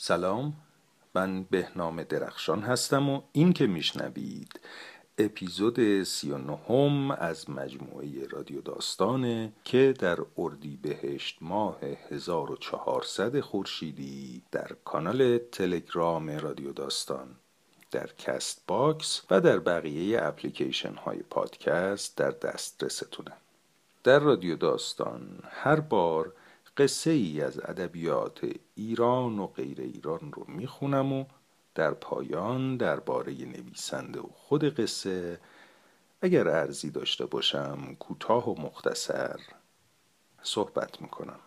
سلام. من بهنام درخشان هستم و این که میشنوید اپیزود سی و نهم از مجموعه رادیو داستانه که در اردی بهشت ماه 1400 خورشیدی در کانال تلگرام رادیو داستان در Castbox و در بقیه اپلیکیشن های پادکست در دسترستونه. در رادیو داستان هر بار قصه ای از ادبیات ایران و غیر ایران رو می‌خونم و در پایان درباره نویسنده و خود قصه اگر عرضی داشته باشم کوتاه و مختصر صحبت می‌کنم.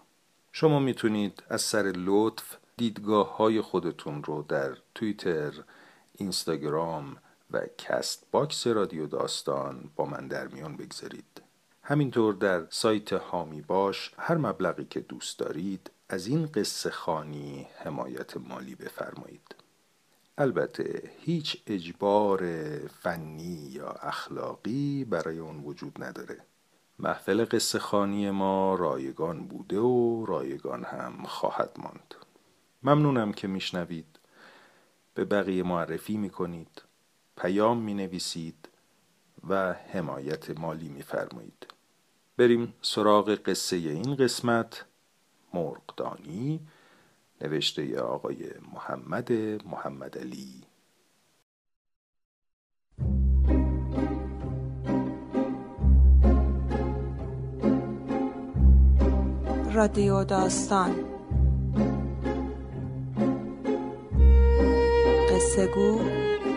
شما می‌تونید از سر لطف دیدگاه های خودتون رو در توییتر، اینستاگرام و Castbox رادیو داستان با من در میان بگذارید. همینطور در سایت هامی باش هر مبلغی که دوست دارید از این قصه خانی حمایت مالی بفرمایید. البته هیچ اجبار فنی یا اخلاقی برای اون وجود نداره. محفل قصه خانی ما رایگان بوده و رایگان هم خواهد ماند. ممنونم که میشنوید. به بقیه معرفی می‌کنید پیام می‌نویسید و حمایت مالی میفرمایید. بریم سراغ قصه این قسمت مرغدانی نوشته آقای محمد محمد علی. رادیو داستان. قصه گو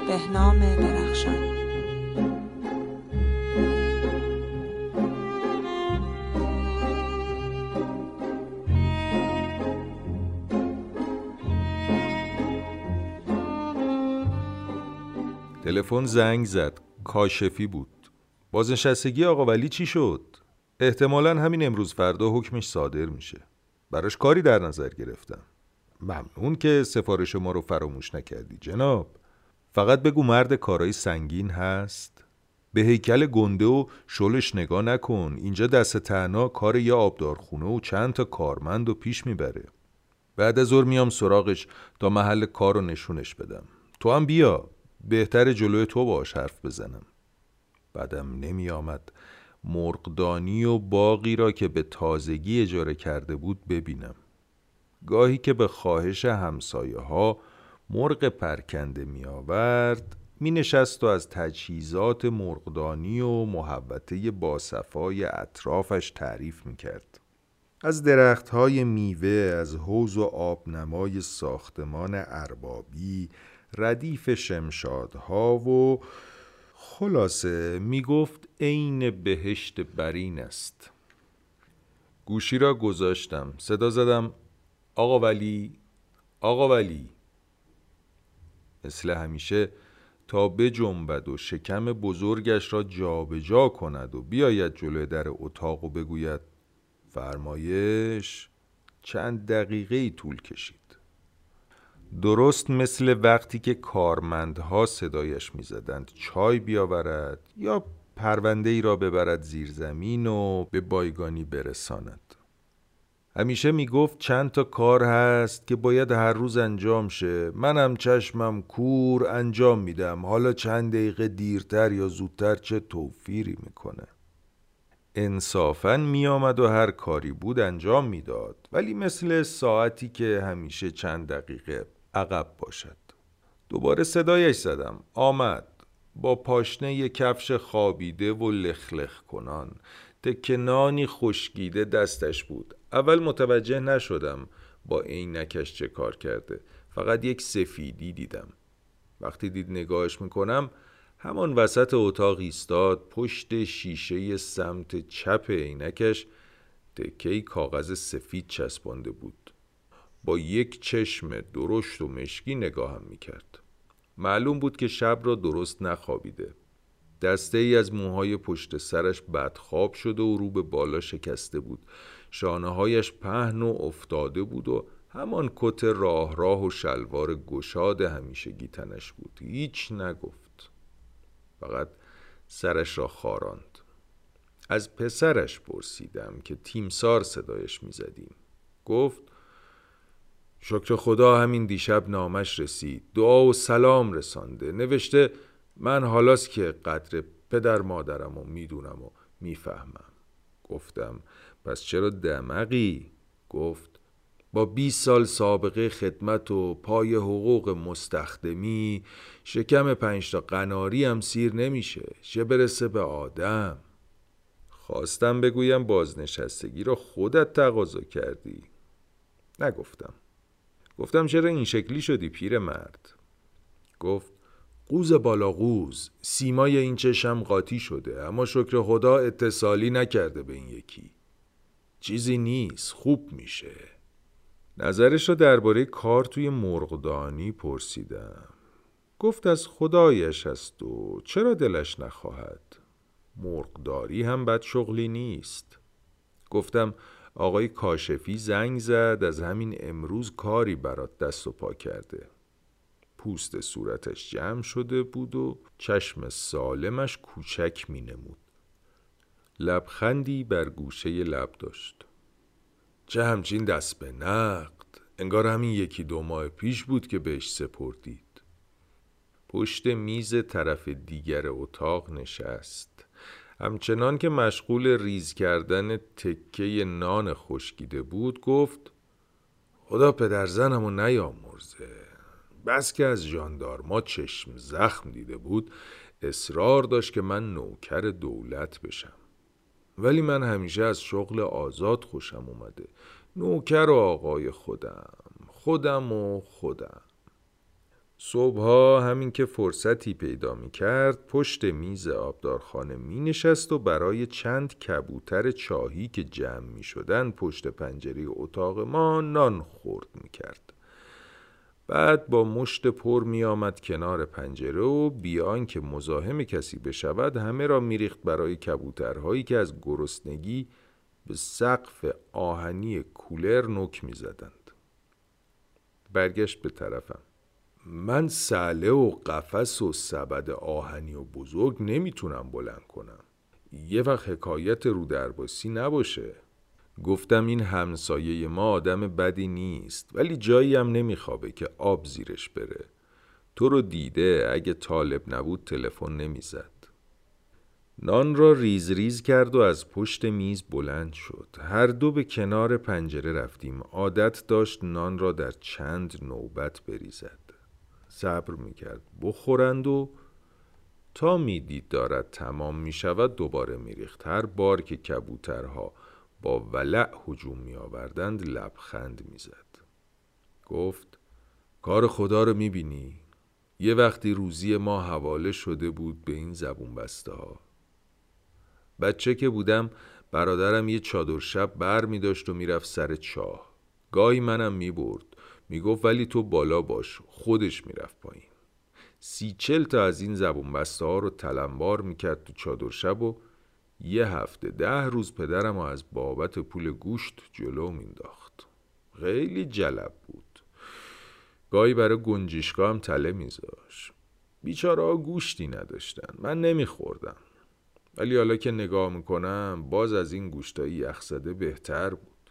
بهنام درخشان. تلفن زنگ زد. کاشفی بود. بازنشستگی آقا ولی چی شد؟ احتمالا همین امروز فردا حکمش صادر میشه. براش کاری در نظر گرفتم. ممنون که سفارش ما رو فراموش نکردی جناب. فقط بگو مرد کارای سنگین هست. به هیکل گنده و شلش نگاه نکن. اینجا دست تنها کار یه آبدارخونه و چند تا کارمند و پیش می‌بره. بعد از ظهر میام سراغش تا محل کار رو نشونش بدم. تو هم بیا. بهتر جلوی تو باش حرف بزنم. بعدم نمی آمد. مرغدانی و باقی را که به تازگی اجاره کرده بود ببینم. گاهی که به خواهش همسایه ها مرغ پرکنده می آورد می نشست و از تجهیزات مرغدانی و محوطه باصفای اطرافش تعریف می کرد. از درخت های میوه از حوز و آبنمای ساختمان اربابی ردیف شمشادها و خلاصه می‌گفت عین بهشت برین است. گوشی را گذاشتم صدا زدم آقا ولی آقا ولی. مثل همیشه تا بجنبد و شکم بزرگش را جابجا جا کند و بیاید جلوی در اتاق و بگوید فرمایش چند دقیقه ای طول کشید. درست مثل وقتی که کارمندها صدایش می‌زدند چای بیاورد یا پرونده ای را ببرد زیر زمین و به بایگانی برساند. همیشه می‌گفت چند تا کار هست که باید هر روز انجام شه. منم چشمم کور انجام میدم. حالا چند دقیقه دیرتر یا زودتر چه توفیری می‌کنه. انصافا میآمد و هر کاری بود انجام می‌داد. ولی مثل ساعتی که همیشه چند دقیقه عقب باشد. دوباره صدایش زدم. آمد. با پاشنه ی کفش خوابیده و لخلخ کنان. تکنانی خشکیده دستش بود. اول متوجه نشدم با عینکش چه کار کرده. فقط یک سفیدی دیدم. وقتی دید نگاهش می‌کنم همان وسط اتاق ایستاد پشت شیشه سمت چپ عینکش تکه کاغذ سفید چسبانده بود. با یک چشم درشت و مشکی نگاهم می‌کرد. معلوم بود که شب را درست نخوابیده. دسته ای از موهای پشت سرش بدخواب شده و رو به بالا شکسته بود. شانه هایش پهن و افتاده بود و همان کت راه راه و شلوار گشاد همیشه گیتنش بود. هیچ نگفت. فقط سرش را خاراند. از پسرش پرسیدم که تیمسار صدایش می‌زدیم. گفت شکر خدا همین دیشب نامش رسید. دعا و سلام رسانده. نوشته من حالاست که قدر پدر مادرم و می‌دونم و می‌فهمم. گفتم پس چرا دمقی؟ گفت با 20 سال سابقه خدمت و پای حقوق مستخدمی شکم پنج تا قناری هم سیر نمیشه. چه برسه به آدم. خواستم بگویم بازنشستگی را خودت تقاضا کردی. نگفتم. گفتم چرا این شکلی شدی پیر مرد گفت قوز بالا قوز سیمای این چشم قاطی شده اما شکر خدا اتصالی نکرده به این یکی. چیزی نیست خوب میشه. نظرش را درباره کار توی مرغدانی پرسیدم. گفت از خدایش است و چرا دلش نخواهد؟ مرغداری هم بد شغلی نیست. گفتم آقای کاشفی زنگ زد از همین امروز کاری برات دست و پا کرده. پوست صورتش جمع شده بود و چشم سالمش کوچک می نمود لبخندی بر گوشه لب داشت. چه همچین دست به نقد؟ انگار همین یکی دو ماه پیش بود که بهش سپردید. پشت میز طرف دیگر اتاق نشست. همچنان که مشغول ریز کردن تکه نان خشکیده بود گفت خدا پدرزنمو نیامرزه. بس که از ژاندارما چشم زخم دیده بود اصرار داشت که من نوکر دولت بشم. ولی من همیشه از شغل آزاد خوشم اومده. نوکر و آقای خودم. خودم و خودم. صبحها همین که فرصتی پیدا می کرد پشت میز آبدارخانه می نشست و برای چند کبوتر چاهی که جمع می شدن پشت پنجره اتاق ما نان خورد می کرد. بعد با مشت پر می آمد کنار پنجره و بیان که مزاحم کسی بشود همه را میریخت برای کبوترهایی که از گرسنگی به سقف آهنی کولر نک می زدند. برگشت به طرفم. من سله و قفس و سبد آهنی و بزرگ نمی‌تونم بلند کنم. یه وقت حکایت رو درباسی نباشه. گفتم این همسایه ما آدم بدی نیست ولی جایی هم نمیخوابه که آب زیرش بره. تو رو دیده اگه طالب نبود تلفن نمی‌زد. نان را ریز ریز کرد و از پشت میز بلند شد هر دو به کنار پنجره رفتیم عادت داشت نان را در چند نوبت بریزد صبر می‌کرد. بخورند و تا می‌دید دارد تمام می‌شود دوباره میریخت. هر بار که کبوترها با ولع هجوم می آوردند لبخند می‌زد. گفت کار خدا رو می‌بینی؟ یه وقتی روزی ما حواله شده بود به این زبون بسته ها. بچه که بودم برادرم یه چادر شب بر می داشت و می‌رفت سر چاه. گاهی منم می برد می گفت ولی تو بالا باش خودش می‌رفت پایین. سی چل تا از این زبون بسته ها رو تلمبار می‌کرد تو چادر شب و یه هفته ده روز پدرم از بابت پول گوشت جلو مینداخت خیلی جلب بود. گاهی برای گنجشگاه هم تله میذاش بیچاره گوشتی نداشتن. من نمیخوردم. ولی حالا که نگاه می‌کنم باز از این گوشتایی یخزده بهتر بود.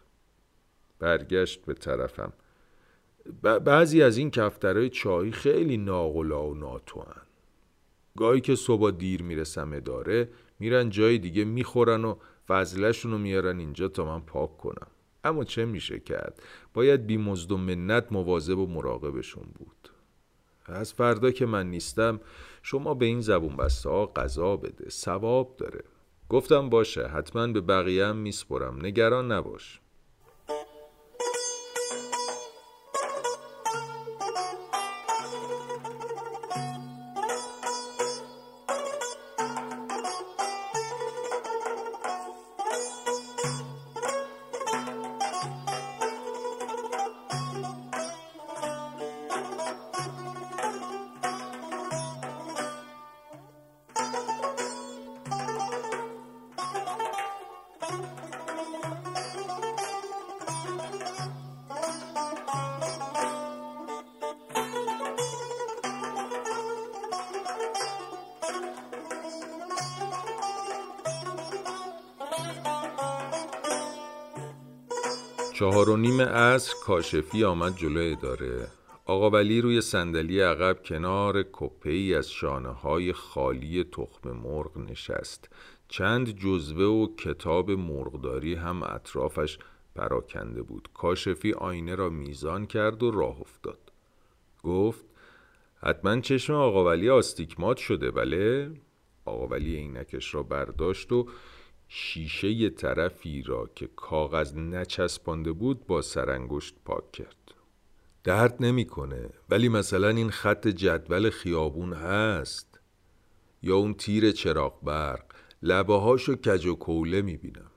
برگشت به طرفم. بعضی از این کفترهای چایی خیلی ناغلا و ناتوان. گاهی که صبح دیر می‌رسم اداره میرن جای دیگه می‌خورن و فضلشون رو میارن اینجا تا من پاک کنم. اما چه میشه کرد؟ باید بی مزد و منت مواظب و مراقبشون بود. از فردا که من نیستم شما به این زبون بسته ها غذا بده ثواب داره. گفتم باشه حتما به بقیه هم میسپرم. نگران نباش. کاشفی آمد جلو اداره. آقا ولی روی صندلی عقب کنار کپه از شانه های خالی تخم مرغ نشست. چند جزوه و کتاب مرغداری هم اطرافش پراکنده بود. کاشفی آینه را میزان کرد و راه افتاد. گفت حتما چشم آقا ولی آستیکمات شده بله؟ آقا ولی عینکش را برداشت و شیشه طرفی را که کاغذ نچسبانده بود با سرانگشت پاک کرد. درد نمی‌کنه ولی مثلا این خط جدول خیابون هست. یا اون تیر چراغ برق. لبه هاشو کج و کوله می‌بینم.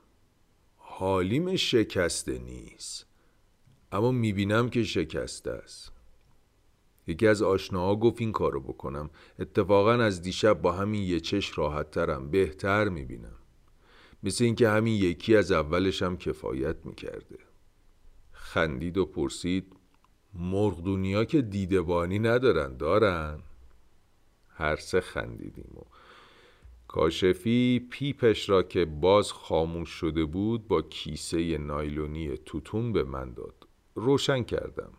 حالیم شکسته نیست. اما می‌بینم که شکسته است. یکی از آشناها گفت این کارو بکنم. اتفاقا از دیشب با همین یه چش راحت ترم بهتر می‌بینم. مثل اینکه همین یکی از اولش هم کفایت می‌کرده. خندید و پرسید مرغ دنیا که دیدبانی ندارن دارن؟ هر سه خندیدیم و کاشفی پیپش را که باز خاموش شده بود با کیسه نایلونی توتون به من داد. روشن کردم.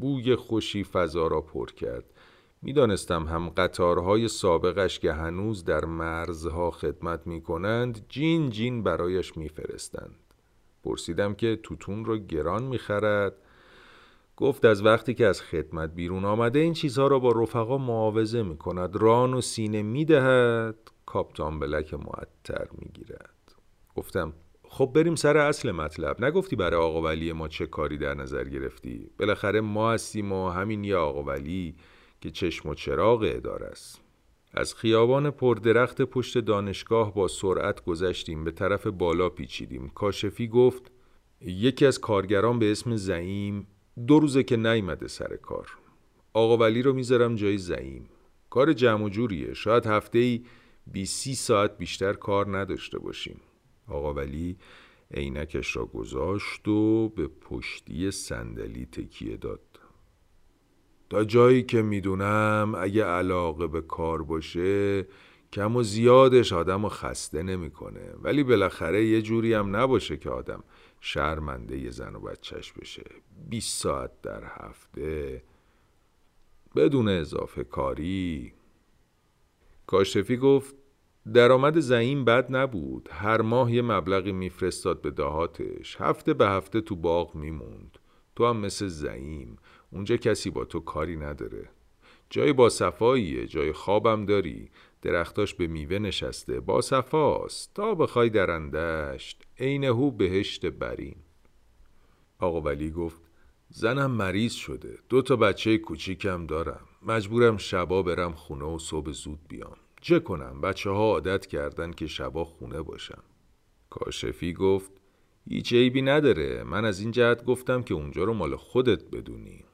بوی خوشی فضا را پر کرد. می‌دانستم هم قطارهای سابقش که هنوز در مرزها خدمت می کنند جین جین برایش میفرستند. پرسیدم که توتون را گران می‌خرد. گفت از وقتی که از خدمت بیرون آمده این چیزها را با رفقا معاوضه می کند ران و سینه می دهد کاپتان بلک معطر می گیرد گفتم خب بریم سر اصل مطلب. نگفتی برای آقا ولی ما چه کاری در نظر گرفتی؟ بالاخره ما هستیم و همین یه آقا ولی که چشم و چراغ اداره است. از خیابان پردرخت پشت دانشگاه با سرعت گذشتیم به طرف بالا پیچیدیم. کاشفی گفت یکی از کارگران به اسم زعیم دو روزه که نیمده سر کار. آقا ولی رو می‌ذارم جای زعیم. کار جمع و جوریه. شاید هفته ای بی سی ساعت بیشتر کار نداشته باشیم. آقا ولی عینکش را گذاشت و به پشتی صندلی تکیه داد. تا جایی که می‌دونم اگه علاقه به کار باشه کم و زیادش آدم رو خسته نمی‌کنه. ولی بالاخره یه جوری هم نباشه که آدم شرمنده یه زن و بچهش بشه. 20 ساعت در هفته بدون اضافه کاری. کاشفی گفت درآمد زعیم بد نبود. هر ماه یه مبلغی میفرستاد به دهاتش. هفته به هفته تو باغ میموند. تو هم مثل زعیم. اونجا کسی با تو کاری نداره. جای با صفاییه جای خوابم داری. درختاش به میوه نشسته. با صفاست تا بخوای درندشت. عین هو بهشت برین آقا ولی گفت زنم مریض شده. دو تا بچه کوچیکم دارم. مجبورم شبا برم خونه و صبح زود بیام. چه کنم؟ بچه ها عادت کردن که شبا خونه باشم. کاشفی گفت هیچ عیبی نداره. من از این جهت گفتم که اونجا رو مال خودت بدونی.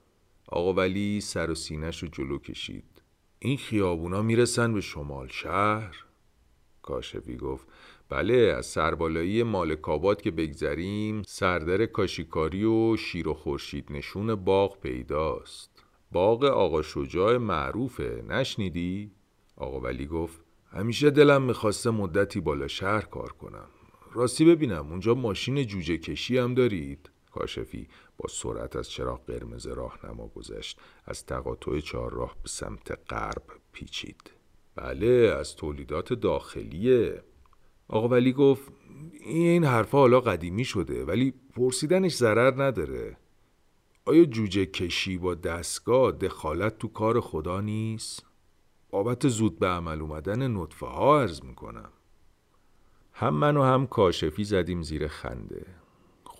آقا ولی سر و سینش رو جلو کشید این خیابونا می‌رسن به شمال شهر کاشفی گفت بله از سربالایی مالکابات که بگذریم سردر کاشیکاری و شیر و خورشید نشون باغ پیداست باغ آقا شجاع معروفه نشنیدی؟ آقا ولی گفت همیشه دلم می‌خواسته مدتی بالا شهر کار کنم راستی ببینم اونجا ماشین جوجه کشی هم دارید؟ کاشفی با سرعت از چراغ قرمز راهنما گذشت. از تقاطع چهارراه به سمت غرب پیچید. بله از تولیدات داخلیه. آقا ولی گفت این حرفها حالا قدیمی شده ولی پرسیدنش ضرر نداره. آیا جوجه کشی با دستگاه دخالت تو کار خدا نیست؟ بابت زود به عمل اومدن نطفه ها عرض می‌کنم. هم من و هم کاشفی زدیم زیر خنده.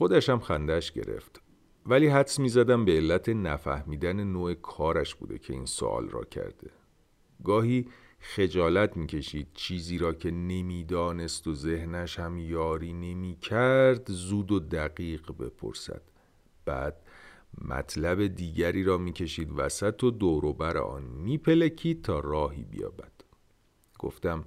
خودش هم خندش گرفت. ولی حدس می‌زدم به علت نفهمیدن نوع کارش بوده که این سوال را کرده. گاهی خجالت می‌کشید چیزی را که نمی‌دانست و ذهنش هم یاری نمی‌کرد زود و دقیق بپرسد. بعد مطلب دیگری را می‌کشید وسط و دوروبر آن میپلکید تا راهی بیابد. گفتم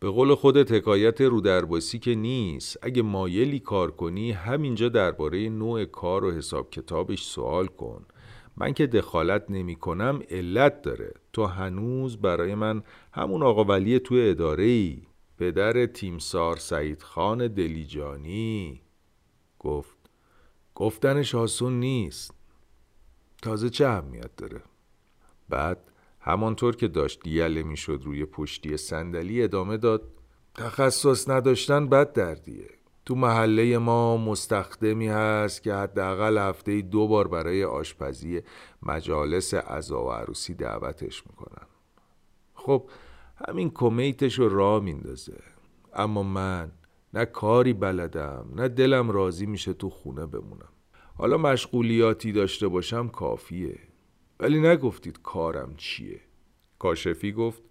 به قول خودت حکایت رودرباسی که نیست. اگه مایلی کار کنی همینجا درباره نوع کار و حساب کتابش سوال کن. من که دخالت نمی کنم علت داره. تو هنوز برای من همون آقا ولی تو اداره ای پدر تیمسار سعید خان دلیجانی. گفت گفتنش آسون نیست. تازه چه اهمیت داره؟ بعد همانطور که داشت یله می‌شد روی پشتی صندلی ادامه داد تخصص نداشتن بد دردیه. تو محله ما مستخدمی هست که حداقل هفته دو بار برای آشپزی مجالس عزا و عروسی دعوتش می‌کنن. خب همین کمیتش رو راه میندازه. اما من نه کاری بلدم نه دلم راضی میشه تو خونه بمونم. حالا مشغولیاتی داشته باشم کافیه. ولی نگفتید کارم چیه؟ کاشفی گفت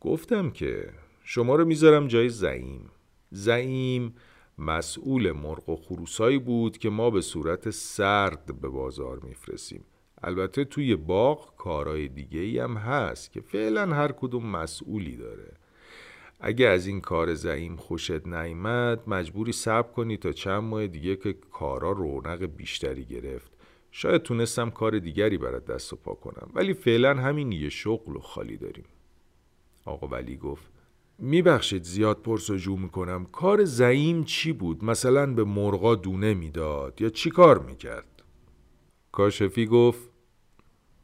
گفتم که شما رو می‌ذارم جای زعیم. زعیم مسئول مرغ و خروسایی بود که ما به صورت سرد به بازار میفرستیم. البته توی باغ کارهای دیگه ای هم هست که فعلا هر کدوم مسئولی داره. اگه از این کار زعیم خوشت نیامد مجبوری صبر کنی تا چند ماه دیگه که کارا رونق بیشتری گرفت. شاید تونستم کار دیگری برات دست و پا کنم ولی فعلا همین یه شغل و خالی داریم. آقا ولی گفت میبخشید زیاد پرسجو می‌کنم. کار زعیم چی بود؟ مثلا به مرغا دونه می‌داد یا چی کار می‌کرد؟ کاشفی گفت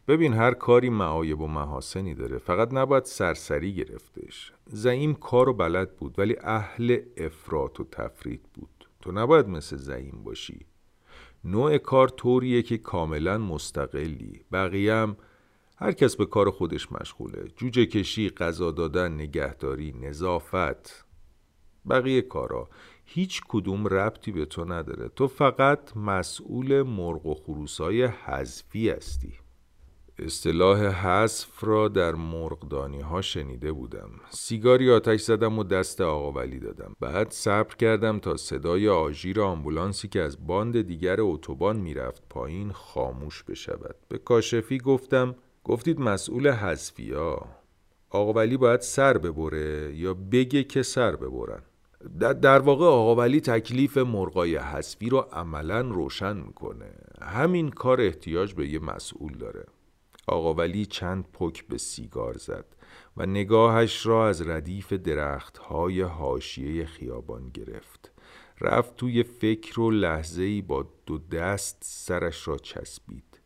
ببین هر کاری معایب و محاسنی داره فقط نباید سرسری گرفتش. زعیم کار و بلد بود ولی اهل افراط و تفرید بود. تو نباید مثل زعیم باشی. نوع کار طوریه که کاملا مستقلی. بقیه هم هر کس به کار خودش مشغوله. جوجه کشی، غذا دادن، نگهداری، نظافت. بقیه کارا. هیچ کدوم ربطی به تو نداره. تو فقط مسئول مرغ و خروسای حذفی هستی. اصطلاح حذف را در مرغدانی ها شنیده بودم. سیگاری آتش زدم و دست آقا ولی دادم. بعد صبر کردم تا صدای آژیر آمبولانسی که از باند دیگر اتوبان می‌رفت پایین خاموش بشود. به کاشفی گفتم گفتید مسئول حذفیا آقا ولی باید سر ببره یا بگه که سر ببرن. در واقع آقا ولی تکلیف مرغای حذفی رو عملا روشن می‌کنه. همین کار احتیاج به یه مسئول داره. آقا ولی چند پک به سیگار زد و نگاهش را از ردیف درختهای حاشیه خیابان گرفت. رفت توی فکر و لحظه‌ای با دو دست سرش را چسبید.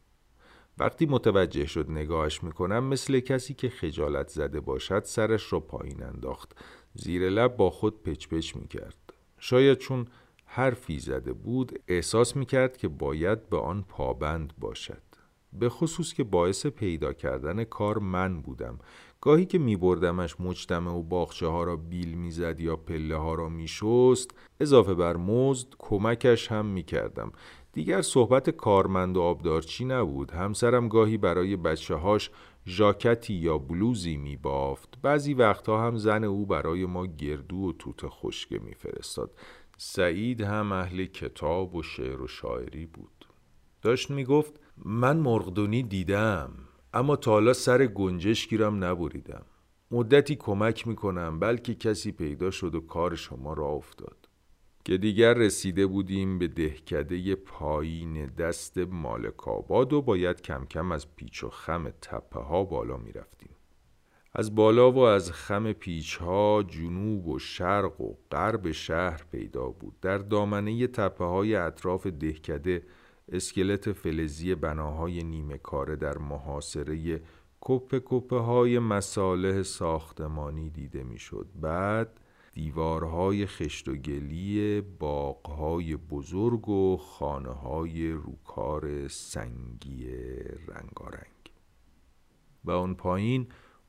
وقتی متوجه شد نگاهش می‌کنم مثل کسی که خجالت زده باشد سرش را پایین انداخت. زیر لب با خود پچ پچ می‌کرد. شاید چون حرفی زده بود احساس می‌کرد که باید به آن پابند باشد. به خصوص که باعث پیدا کردن کار من بودم. گاهی که می بردمش مجتمع و باخچه ها را بیل می‌زد یا پله ها را می شست اضافه بر مزد کمکش هم می کردم دیگر صحبت کارمند و آبدارچی نبود. همسرم گاهی برای بچه هاش ژاکتی یا بلوزی می بافت بعضی وقتها هم زن او برای ما گردو و توت خشکه می فرستاد سعید هم اهل کتاب و شعر و شاعری بود. داشت می گفت من مرغدونی دیدم اما تا حالا سر گنجشکی رم نبریدم. مدتی کمک می‌کنم بلکه کسی پیدا شد و کار شما را افتاد. که دیگر رسیده بودیم به دهکده پایین دست مالک آباد و باید کم کم از پیچ و خم تپه ها بالا می رفتیم. از بالا و از خم پیچ ها جنوب و شرق و غرب شهر پیدا بود. در دامنه تپه های اطراف دهکده اسکلت فلزی بناهای نیمه کاره در محاصره کپ کپه های مساله ساختمانی دیده می‌شد. بعد دیوارهای خشت و گلی باغهای بزرگ و خانه های روکار سنگی رنگارنگ و آن پایین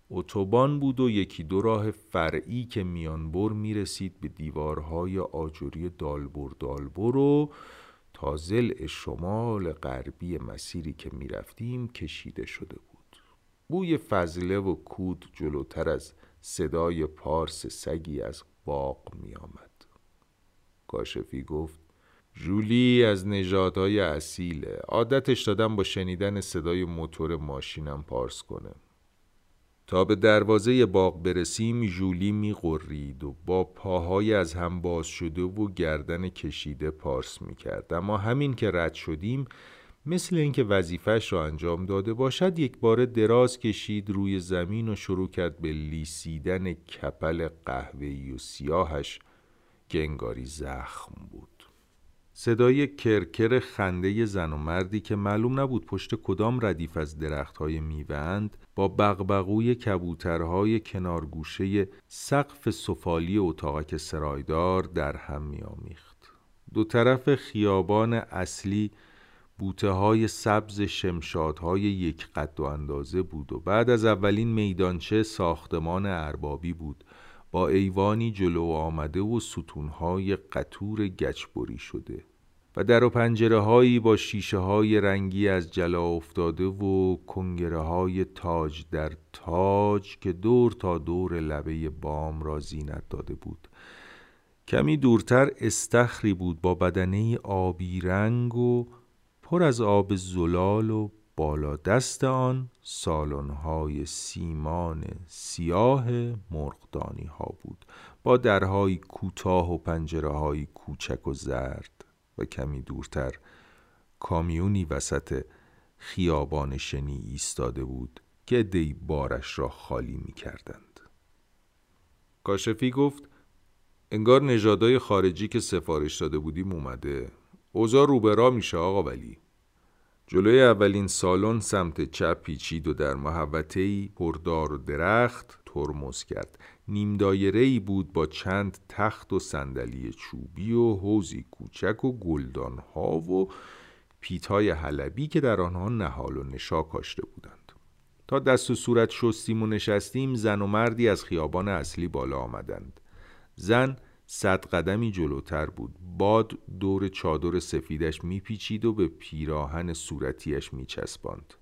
اتوبان بود و یکی دو راه فرعی که میانبر می رسید به دیوارهای آجوری دالبر دالبر و تا زل شمال غربی مسیری که می رفتیم کشیده شده بود. بوی فضله و کود جلوتر از صدای پارس سگی از باغ می آمد. کاشفی گفت جولی از نژادهای اصیله. عادتش دادم با شنیدن صدای موتور ماشینم پارس کنه. تا به دروازه باغ برسیم جولی می غرید و با پاهای از هم باز شده و گردن کشیده پارس می کرد اما همین که رد شدیم مثل اینکه وظیفش را انجام داده باشد یک بار دراز کشید روی زمین و شروع کرد به لیسیدن کپل قهوه‌ای و سیاهش که انگاری زخم بود. صدای کرکر خنده زن و مردی که معلوم نبود پشت کدام ردیف از درختهای میوهند با بغبغوی کبوترهای کنارگوشه سقف سفالی اتاقک سرایدار در هم میآمیخت. دو طرف خیابان اصلی بوته های سبز شمشادهای یک قد و اندازه بود و بعد از اولین میدانچه ساختمان اربابی بود. با ایوانی جلو آمده و ستونهای قطور گچبری شده و در و پنجره هایی با شیشه های رنگی از جلا افتاده و کنگره های تاج در تاج که دور تا دور لبه بام را زینت داده بود. کمی دورتر استخری بود با بدنه آبی رنگ و پر از آب زلال و بالا دست آن سالن‌های سیمان سیاه مرغدانی ها بود. با درهای کوتاه و پنجره های کوچک و زرد و کمی دورتر کامیونی وسط خیابان شنی ایستاده بود که دی بارش را خالی می کردند. کاشفی گفت انگار نژادای خارجی که سفارش داده بودیم اومده. اوضاع روبرا میشه آقا ولی. جلوی اولین سالن سمت چپ پیچید و در محوطه‌ای پردار و درخت ترمز کرد. نیم ای بود با چند تخت و صندلی چوبی و حوزی کوچک و ها و پیتای حلبی که در آنها نهال و نشا کاشته بودند. تا دست و صورت شستیم و نشستیم زن و مردی از خیابان اصلی بالا آمدند. زن صد قدمی جلوتر بود. باد دور چادر سفیدش میپیچید و به پیراهن صورتیش میچسباند.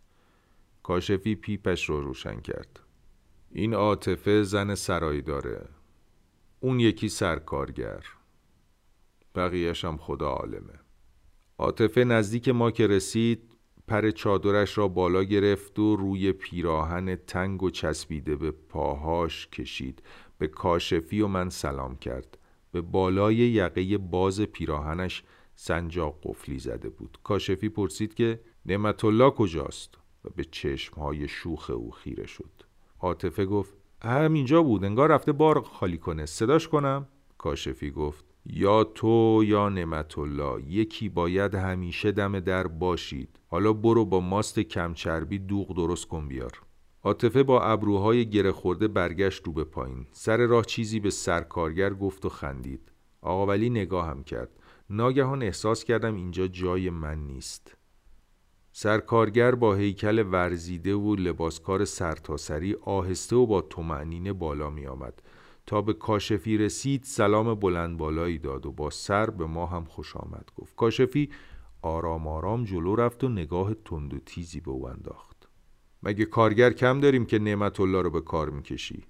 کاشفی پیپش را رو روشن کرد. این عاطفه زن سرایی داره. اون یکی سرکارگر. بقیهش هم خدا عالمه. عاطفه نزدیک ما که رسید پر چادرش را بالا گرفت و روی پیراهن تنگ و چسبیده به پاهاش کشید. به کاشفی و من سلام کرد. به بالای یقه باز پیراهنش سنجاق قفلی زده بود. کاشفی پرسید که نعمت الله کجاست و به چشمهای شوخ او خیره شد. عاطفه گفت همینجا بود انگار رفته بار خالی کنه. صداش کنم؟ کاشفی گفت یا تو یا نعمت الله یکی باید همیشه دم در باشید. حالا برو با ماست کمچربی دوغ درست کن بیار. عاطفه با ابروهای گره خورده برگشت رو به پایین. سر راه چیزی به سرکارگر گفت و خندید. آقا ولی نگاهم کرد. ناگهان احساس کردم اینجا جای من نیست. سرکارگر با هیکل ورزیده و لباسکار سرتاسری آهسته و با تومعنینه بالا می آمد. تا به کاشفی رسید سلام بلند بالایی داد و با سر به ما هم خوش آمد گفت. کاشفی آرام آرام جلو رفت و نگاه تند و تیزی به او انداخت. مگه کارگر کم داریم که نعمت الله رو به کار می‌کشی؟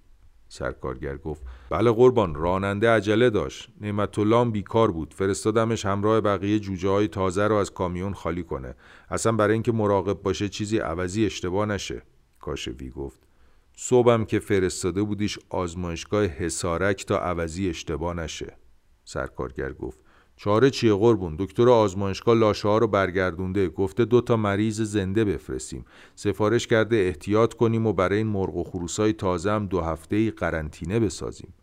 سرکارگر گفت بله قربان راننده عجله داشت. نعمت الله بیکار بود. فرستادمش همراه بقیه جوجه های تازه رو از کامیون خالی کنه. اصلا برای اینکه مراقب باشه چیزی عوضی اشتباه نشه. کاشوی گفت صبحم که فرستاده بودیش آزمایشگاه حسارک تا عوضی اشتباه نشه. سرکارگر گفت چاره چیه قربون؟ دکتر آزمایشگاه لاشه ها رو برگردونده. گفته دو تا مریض زنده بفرستیم. سفارش کرده احتیاط کنیم و برای این مرغ و خروسای تازه هم دو هفته ای قرنطینه بسازیم.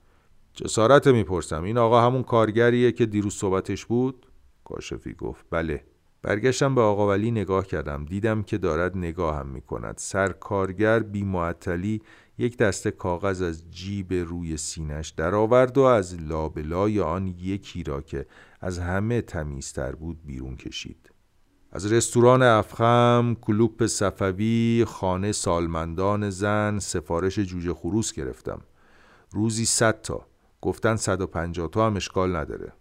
جسارت می‌پرسم. این آقا همون کارگریه که دیروز صحبتش بود؟ کاشفی گفت. بله. برگشتم به آقا ولی نگاه کردم. دیدم که دارد نگاهم می‌کند. سر کارگر بی معطلی یک دسته کاغذ از جیب روی سینش درآورد و از لابلای آن یکی را که از همه تمیزتر بود بیرون کشید. از رستوران افخم، کلوپ صفوی، خانه سالمندان زن سفارش جوجه خروس گرفتم. روزی صد تا. گفتن 150 تا هم اشکال نداره.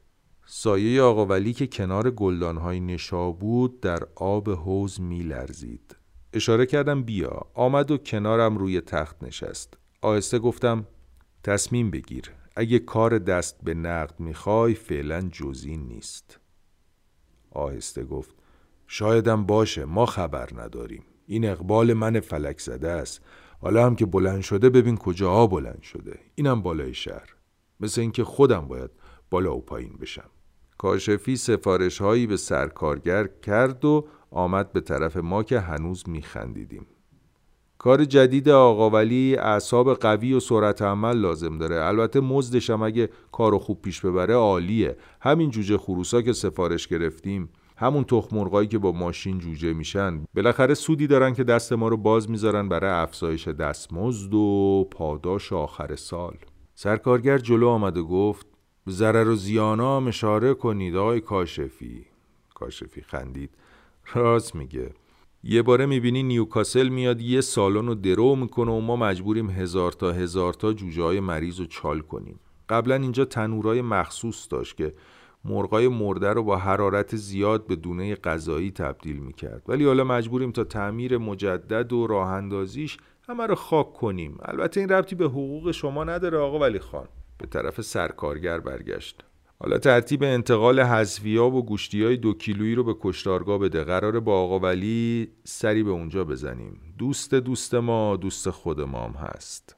سایه آقا ولی که کنار گلدانهای نشا بود در آب حوز می لرزید اشاره کردم بیا. آمد و کنارم روی تخت نشست. آهسته گفتم تصمیم بگیر. اگه کار دست به نقد می‌خوای فعلا جزی نیست. آهسته گفت شایدم باشه ما خبر نداریم. این اقبال من فلک زده است. حالا هم که بلند شده ببین کجاها بلند شده. اینم بالای شهر. مثل اینکه خودم باید بالا و پایین بشم. کاشفی سفارش هایی به سرکارگر کرد و آمد به طرف ما که هنوز میخندیدیم. کار جدید آقا ولی اعصاب قوی و سرعت عمل لازم داره. البته مزدش هم اگه کارو خوب پیش ببره عالیه. همین جوجه خروسا که سفارش گرفتیم همون تخم که با ماشین جوجه میشن بالاخره سودی دارن که دست ما رو باز می‌ذارن برای افزایش دستمزد و پاداش آخر سال. سرکارگر جلو آمد و گفت ضرر و زیانا هم کنید آقای کاشفی. کاشفی خندید. راست میگه. یه باره می‌بینی نیوکاسل میاد یه سالن رو درو می‌کنه و ما مجبوریم هزار تا هزار تا جوجه های مریض رو چال کنیم. قبلا اینجا تنورای مخصوص داشت که مرغای مرده رو با حرارت زیاد به دونه غذایی تبدیل می‌کرد. ولی حالا مجبوریم تا تعمیر مجدد و راه اندازیش همه رو خاک کنیم. البته این ربطی به حقوق شما نداره آقا ولی خان به طرف سرکارگر برگشت. حالا ترتیب انتقال حذفیا و گوشتی های دو کیلویی رو به کشتارگاه بده. قراره با آقا ولی سری به اونجا بزنیم. دوست دوست ما دوست خود ما هم هست.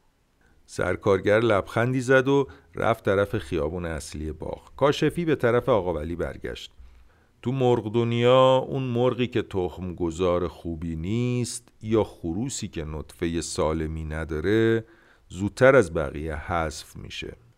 سرکارگر لبخندی زد و رفت طرف خیابون اصلی باغ. کاشفی به طرف آقا ولی برگشت. تو مرغ دنیا اون مرغی که تخم گذار خوبی نیست یا خروسی که نطفه سالمی نداره زودتر از بقیه حذف میشه.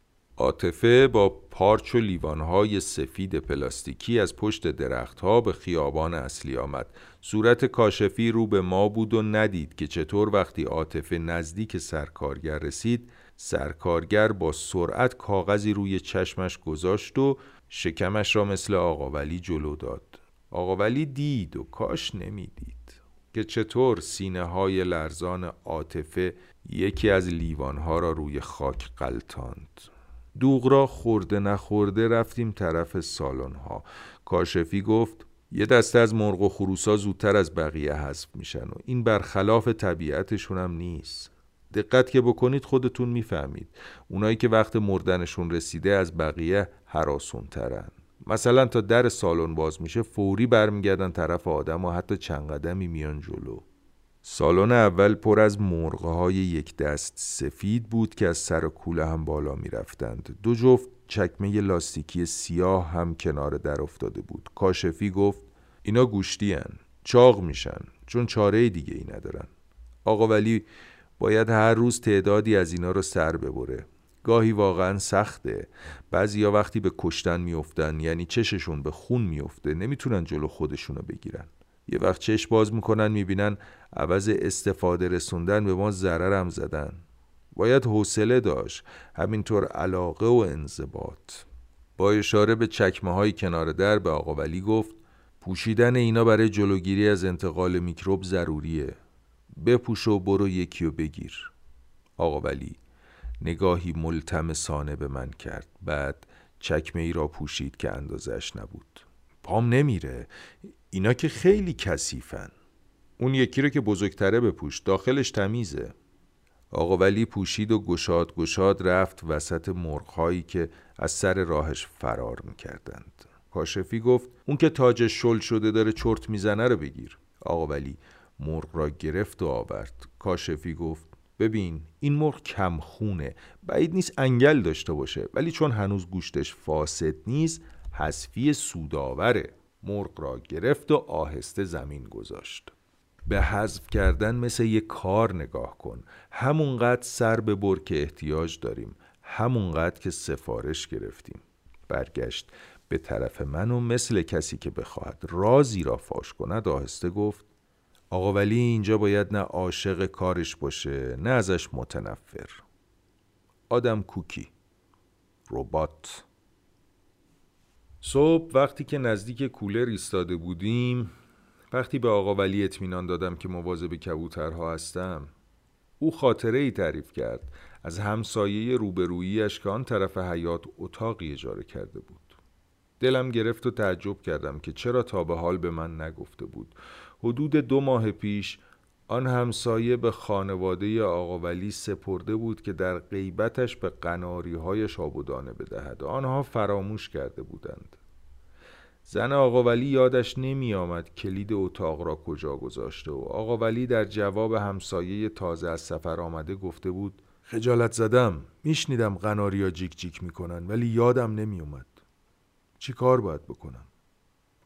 عاطفه با پارچ و لیوانهای سفید پلاستیکی از پشت درختها به خیابان اصلی آمد. صورت کاشفی رو به ما بود و ندید که چطور وقتی عاطفه نزدیک سرکارگر رسید سرکارگر با سرعت کاغذی روی چشمش گذاشت و شکمش را مثل آقاولی جلو داد. آقاولی دید و کاش نمی‌دید که چطور سینه های لرزان عاطفه یکی از لیوانها را روی خاک قلتاند دوغ را خورده نخورده رفتیم طرف سالن ها کاشفی گفت یه دسته از مرغ و خروسا زودتر از بقیه حذف میشن و این برخلاف طبیعتشون هم نیست. دقت که بکنید خودتون می‌فهمید. اونایی که وقت مردنشون رسیده از بقیه حراسون ترن مثلا تا در سالن باز میشه فوری برمیگردن طرف آدم و حتی چند قدمی میان جلو. سالن اول پر از مرغه های یک دست سفید بود که از سر کوله هم بالا می رفتند. دو جفت چکمه لاستیکی سیاه هم کنار در افتاده بود. کاشفی گفت اینا گوشتی هن. چاق میشن چون چاره دیگه ای ندارن. آقا ولی باید هر روز تعدادی از اینا رو سر ببره. گاهی واقعا سخته بعضیا وقتی به کشتن میافتن یعنی چششون به خون میفته نمی‌تونن جلو خودشونو بگیرن یه وقت چش باز می‌کنن می‌بینن عوض استفاده رسوندن به ما ضررم زدن. باید حوصله داشت همینطور علاقه و انضباط. با اشاره به چکمه های کنار در به آقا ولی گفت پوشیدن اینا برای جلوگیری از انتقال میکروب ضروریه. بپوش و برو یکی و بگیر. آقا ولی نگاهی ملتمسانه به من کرد. بعد چکمه ای را پوشید که اندازش نبود. پام نمیره. اینا که خیلی کثیفن. اون یکی رو که بزرگتره بپوش. داخلش تمیزه. آقا ولی پوشید و گشاد گشاد رفت وسط مرغهایی که از سر راهش فرار می‌کردند. کاشفی گفت اون که تاج شل شده داره چرت می‌زنه رو بگیر. آقا ولی مرغ را گرفت و آورد. کاشفی گفت ببین این مرغ کم خونه. بعید نیست انگل داشته باشه. ولی چون هنوز گوشتش فاسد نیست حذفی سوداوره. مرغ را گرفت و آهسته زمین گذاشت. به حذف کردن مثل یه کار نگاه کن. همونقدر سر ببر که احتیاج داریم. همونقدر که سفارش گرفتیم. برگشت به طرف من و مثل کسی که بخواهد رازی را فاش کند آهسته گفت آقا ولی اینجا باید نه عاشق کارش باشه نه ازش متنفر. آدم کوکی. ربات. صبح وقتی که نزدیک کولر ایستاده بودیم وقتی به آقا ولی اطمینان دادم که مواظب کبوترها هستم او خاطره ای تعریف کرد از همسایه روبروییش که آن طرف حیات اتاقی اجاره کرده بود. دلم گرفت و تعجب کردم که چرا تا به حال به من نگفته بود. حدود دو ماه پیش آن همسایه به خانواده آقا ولی سپرده بود که در غیبتش به قناری های شابودانه بدهد. آنها فراموش کرده بودند. زن آقا ولی یادش نمی آمد کلید اتاق را کجا گذاشته و آقا ولی در جواب همسایه تازه از سفر آمده گفته بود خجالت زدم میشنیدم قناریا جیک جیک می‌کنن ولی یادم نمی اومد چی کار باید بکنم؟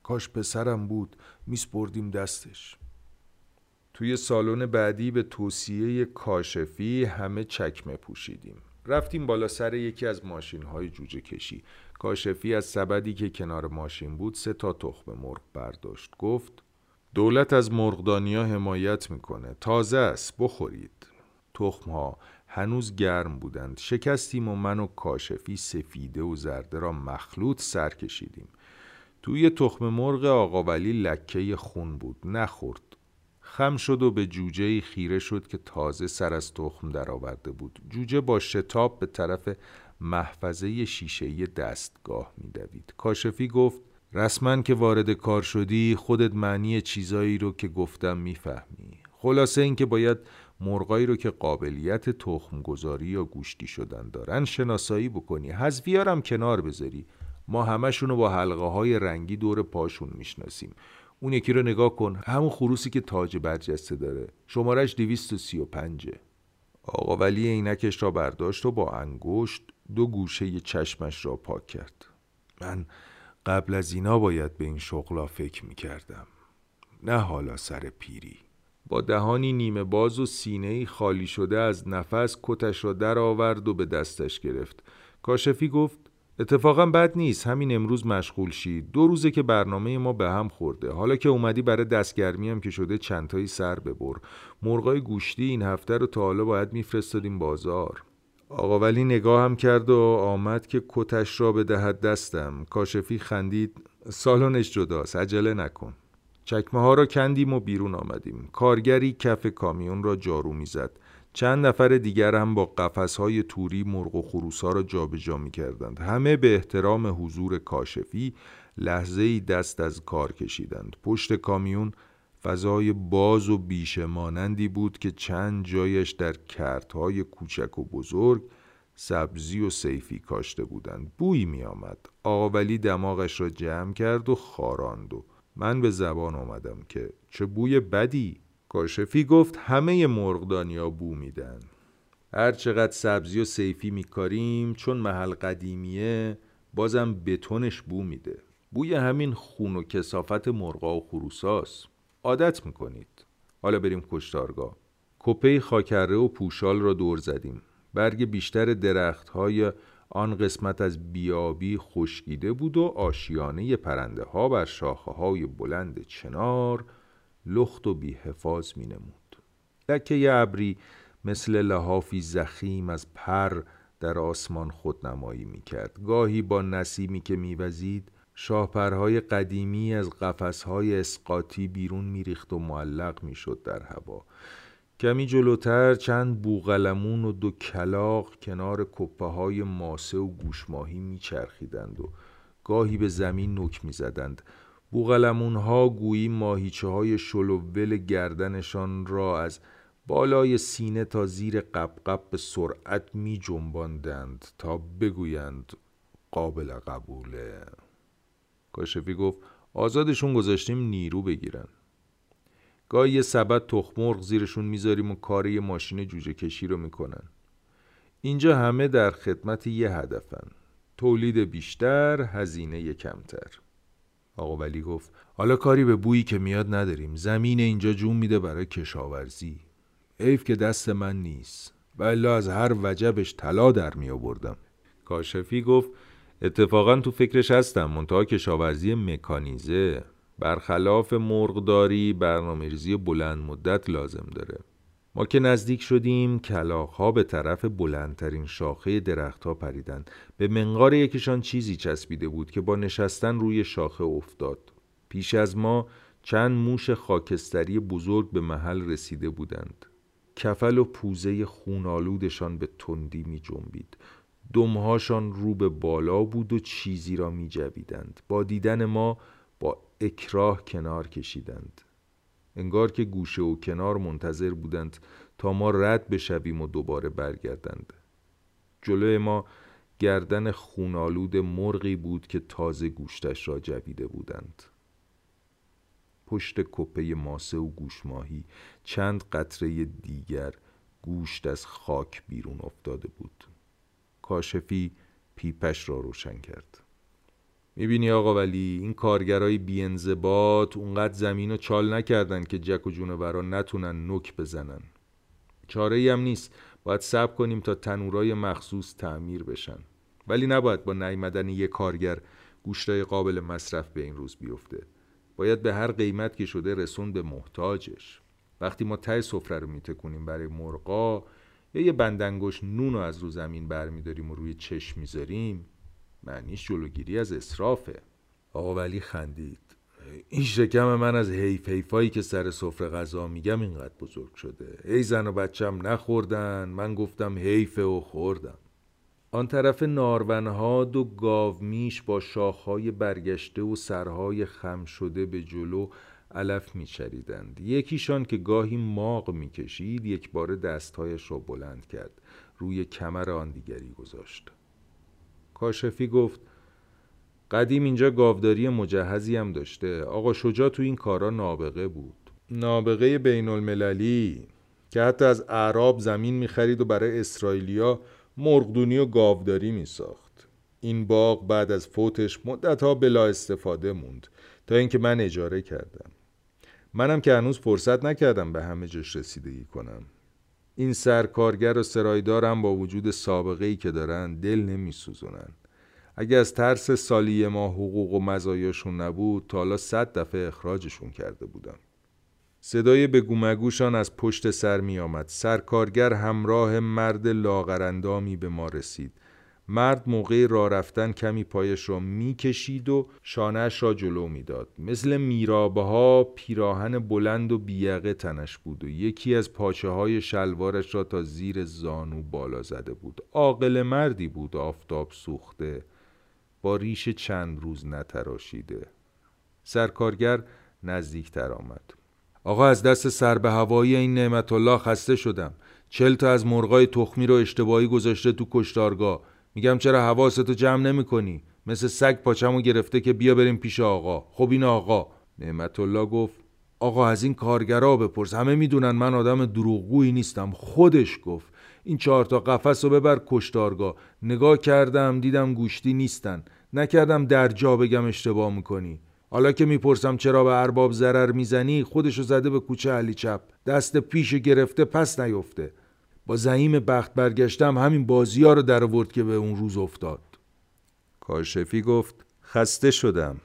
کاش پسرم بود میسپردیم دستش. توی سالن بعدی به توصیه کاشفی همه چکمه پوشیدیم. رفتیم بالا سر یکی از ماشین های جوجه کشی. کاشفی از سبدی که کنار ماشین بود سه تا تخم مرغ برداشت. گفت دولت از مرغدانیا حمایت می‌کنه. تازه است بخورید. تخم ها هنوز گرم بودند. شکستیم و من و کاشفی سفیده و زرده را مخلوط سر کشیدیم. توی تخم مرغ آقا ولی لکه خون بود نخورد. خم شد و به جوجه خیره شد که تازه سر از تخم درآورده بود. جوجه با شتاب به طرف محفظه شیشه دستگاه میدوید. کاشفی گفت رسما که وارد کار شدی خودت معنی چیزایی رو که گفتم می‌فهمی. خلاصه اینکه باید مرغایی رو که قابلیت تخم گذاری یا گوشتی شدن دارن شناسایی بکنی. حذفیارم کنار بذاری. ما همشون رو با حلقه های رنگی دور پاشون می‌شناسیم. اون یکی رو نگاه کن. همون خروسی که تاج برجسته داره. شمارش 235 آقا ولی عینکش را برداشت و با انگشت دو گوشه چشمش را پاک کرد. من قبل از اینا باید به این شغلا فکر می‌کردم. نه حالا سر پیری. با دهانی نیمه باز و سینه خالی شده از نفس کتش را در آورد و به دستش گرفت. کاشفی گفت اتفاقا بد نیست همین امروز مشغول شی. دو روزه که برنامه ما به هم خورده. حالا که اومدی برای دستگرمی هم که شده چندتایی سر ببر. مرغای گوشتی این هفته رو تا حالا باید میفرستادیم بازار. آقا ولی نگاه هم کرد و آمد که کتش را بدهد دستم. کاشفی خندید. سالنش جداست عجله نکن. چکمه ها را کندیم و بیرون آمدیم. کارگری کف کامیون را جارو می‌زد. چند نفر دیگر هم با قفس های توری مرغ و خروس ها را جابجا می کردند. همه به احترام حضور کاشفی لحظه ای دست از کار کشیدند. پشت کامیون فضای باز و بیش مانندی بود که چند جایش در کرتهای کوچک و بزرگ سبزی و سیفی کاشته بودند. بوی می آمد. دماغش را جمع کرد و خاراند و من به زبان آمدم که چه بوی بدی کاشفی گفت همه مرغدانیا بو میدن هر چقدر سبزی و سیفی میکاریم چون محل قدیمیه بازم بتونش بو میده بوی همین خون و کسافت مرغا و خروساست عادت می‌کنید. حالا بریم کشتارگاه. کپه خاکره و پوشال را دور زدیم. برگ بیشتر درخت های آن قسمت از بیابی خشکیده بود و آشیانه پرنده ها بر شاخه های بلند چنار لخت و بیحفاظ می نمود لکه ابری مثل لحافی زخیم از پر در آسمان خودنمایی می کرد گاهی با نسیمی که میوزید شاهپرهای قدیمی از قفسهای اسقاطی بیرون میریخت و معلق می‌شد در هوا. کمی جلوتر چند بوغلمون و دو کلاق کنار کپه های ماسه و گوشماهی میچرخیدند و گاهی به زمین نک می‌زدند. بوغلمون ها گویی ماهیچه های شلوول گردنشان را از بالای سینه تا زیر قبقب به سرعت می جنباندند تا بگویند قابل قبوله. کاشفی گفت آزادشون گذاشتیم نیرو بگیرن. گاهی یه سبد تخمرغ زیرشون می‌ذاریم و کار یه ماشین جوجه کشی رو می‌کنن. اینجا همه در خدمت یه هدفن. تولید بیشتر هزینه کمتر. آقا ولی گفت حالا کاری به بویی که میاد نداریم. زمین اینجا جون میده برای کشاورزی. حیف که دست من نیست. و از هر وجبش طلا در می آوردم کاشفی گفت اتفاقا تو فکرش هستم منتها کشاورزی مکانیزه. برخلاف مرغداری برنامه‌ریزی بلند مدت لازم داره. ما که نزدیک شدیم ها به طرف بلندترین شاخه درختها پریدند به منقار یکیشان چیزی چسبیده بود که با نشستن روی شاخه افتاد. پیش از ما چند موش خاکستری بزرگ به محل رسیده بودند. کفل و پوزه خونالودشان به تندی می جنبید دمهاشان رو به بالا بود و چیزی را می جویدند. با دیدن ما با اکراه کنار کشیدند. انگار که گوشه و کنار منتظر بودند تا ما رد بشویم و دوباره برگردند. جلوی ما گردن خونالود مرغی بود که تازه گوشتش را جویده بودند. پشت کپه ماسه و گوشماهی چند قطره دیگر گوشت از خاک بیرون افتاده بود. کاشفی پیپش را روشن کرد. می‌بینی آقا ولی این کارگرای بیانضباط اونقدر زمین رو چال نکردن که جک و جونورا نتونن نک بزنن. چاره ای هم نیست. باید صبر کنیم تا تنورای مخصوص تعمیر بشن. ولی نباید با نیمدن یه کارگر گوشتای قابل مصرف به این روز بیفته. باید به هر قیمت که شده رسون به محتاجش. وقتی ما ته سفره رو میتکونیم برای مرغا یا یه بندنگوش نون رو از رو زمین برمیداریم و روی چشم می‌ذاریم معنیش جلوگیری از اصرافه آقا ولی خندید. این شکم من از حیف که سر سفره غذا میگم اینقدر بزرگ شده. ای زن و بچم نخوردن من گفتم حیفه و خوردم. آن طرف نارونها دو گاومیش با شاخهای برگشته و سرهای خم شده به جلو علف میچریدند یکیشان که گاهی ماغ می‌کشید یک بار دستهایش را بلند کرد. روی کمر آن دیگری گذاشت. کاشفی گفت قدیم اینجا گاوداری مجهزی هم داشته. آقا شجا تو این کارا نابغه بود. نابغه بین المللی که حتی از اعراب زمین می‌خرید و برای اسرائیلیا مرغدونی و گاوداری میساخت. این باغ بعد از فوتش مدتها بلا استفاده موند. تا اینکه من اجاره کردم. منم که هنوز فرصت نکردم به همه جش رسیدگی کنم. این سرکارگر و سرایدارم با وجود سابقه ای که دارن دل نمی سوزونن. اگه از ترس سالی ما حقوق و مزایاشون نبود تا حالا صد دفعه اخراجشون کرده بودم. صدای بگومگوشان از پشت سر می آمد سرکارگر همراه مرد لاغرندامی به ما رسید. مرد موقع راه رفتن کمی پایش را می‌کشید و شانهش را جلو می‌داد. مثل میرابه ها پیراهن بلند و بیعقه تنش بود و یکی از پاچه های شلوارش را تا زیر زانو بالا زده بود. عاقل مردی بود آفتاب سوخته با ریش چند روز نتراشیده. سرکارگر نزدیکتر آمد. آقا از دست سر به هوایی این نعمت الله خسته شدم. چل تا از مرغای تخمی رو اشتباهی گذاشته تو کشتارگاه. میگم چرا حواستو جمع نمی کنی مثل سگ پاچمو گرفته که بیا بریم پیش آقا. خب این آقا. نعمت الله گفت آقا از این کارگرا بپرس. همه می‌دونن من آدم دروغگویی نیستم. خودش گفت. این چهار تا قفس رو ببر کشتارگاه. نگاه کردم دیدم گوشتی نیستن. نکردم در جا بگم اشتباه می‌کنی. حالا که می‌پرسم چرا به ارباب ضرر می‌زنی خودشو زده به کوچه علی چپ. دست پیش گرفته پس نیفته. با زعیم بخت برگشتم همین بازی ها رو در آورد که به اون روز افتاد. کاشفی گفت خسته شدم.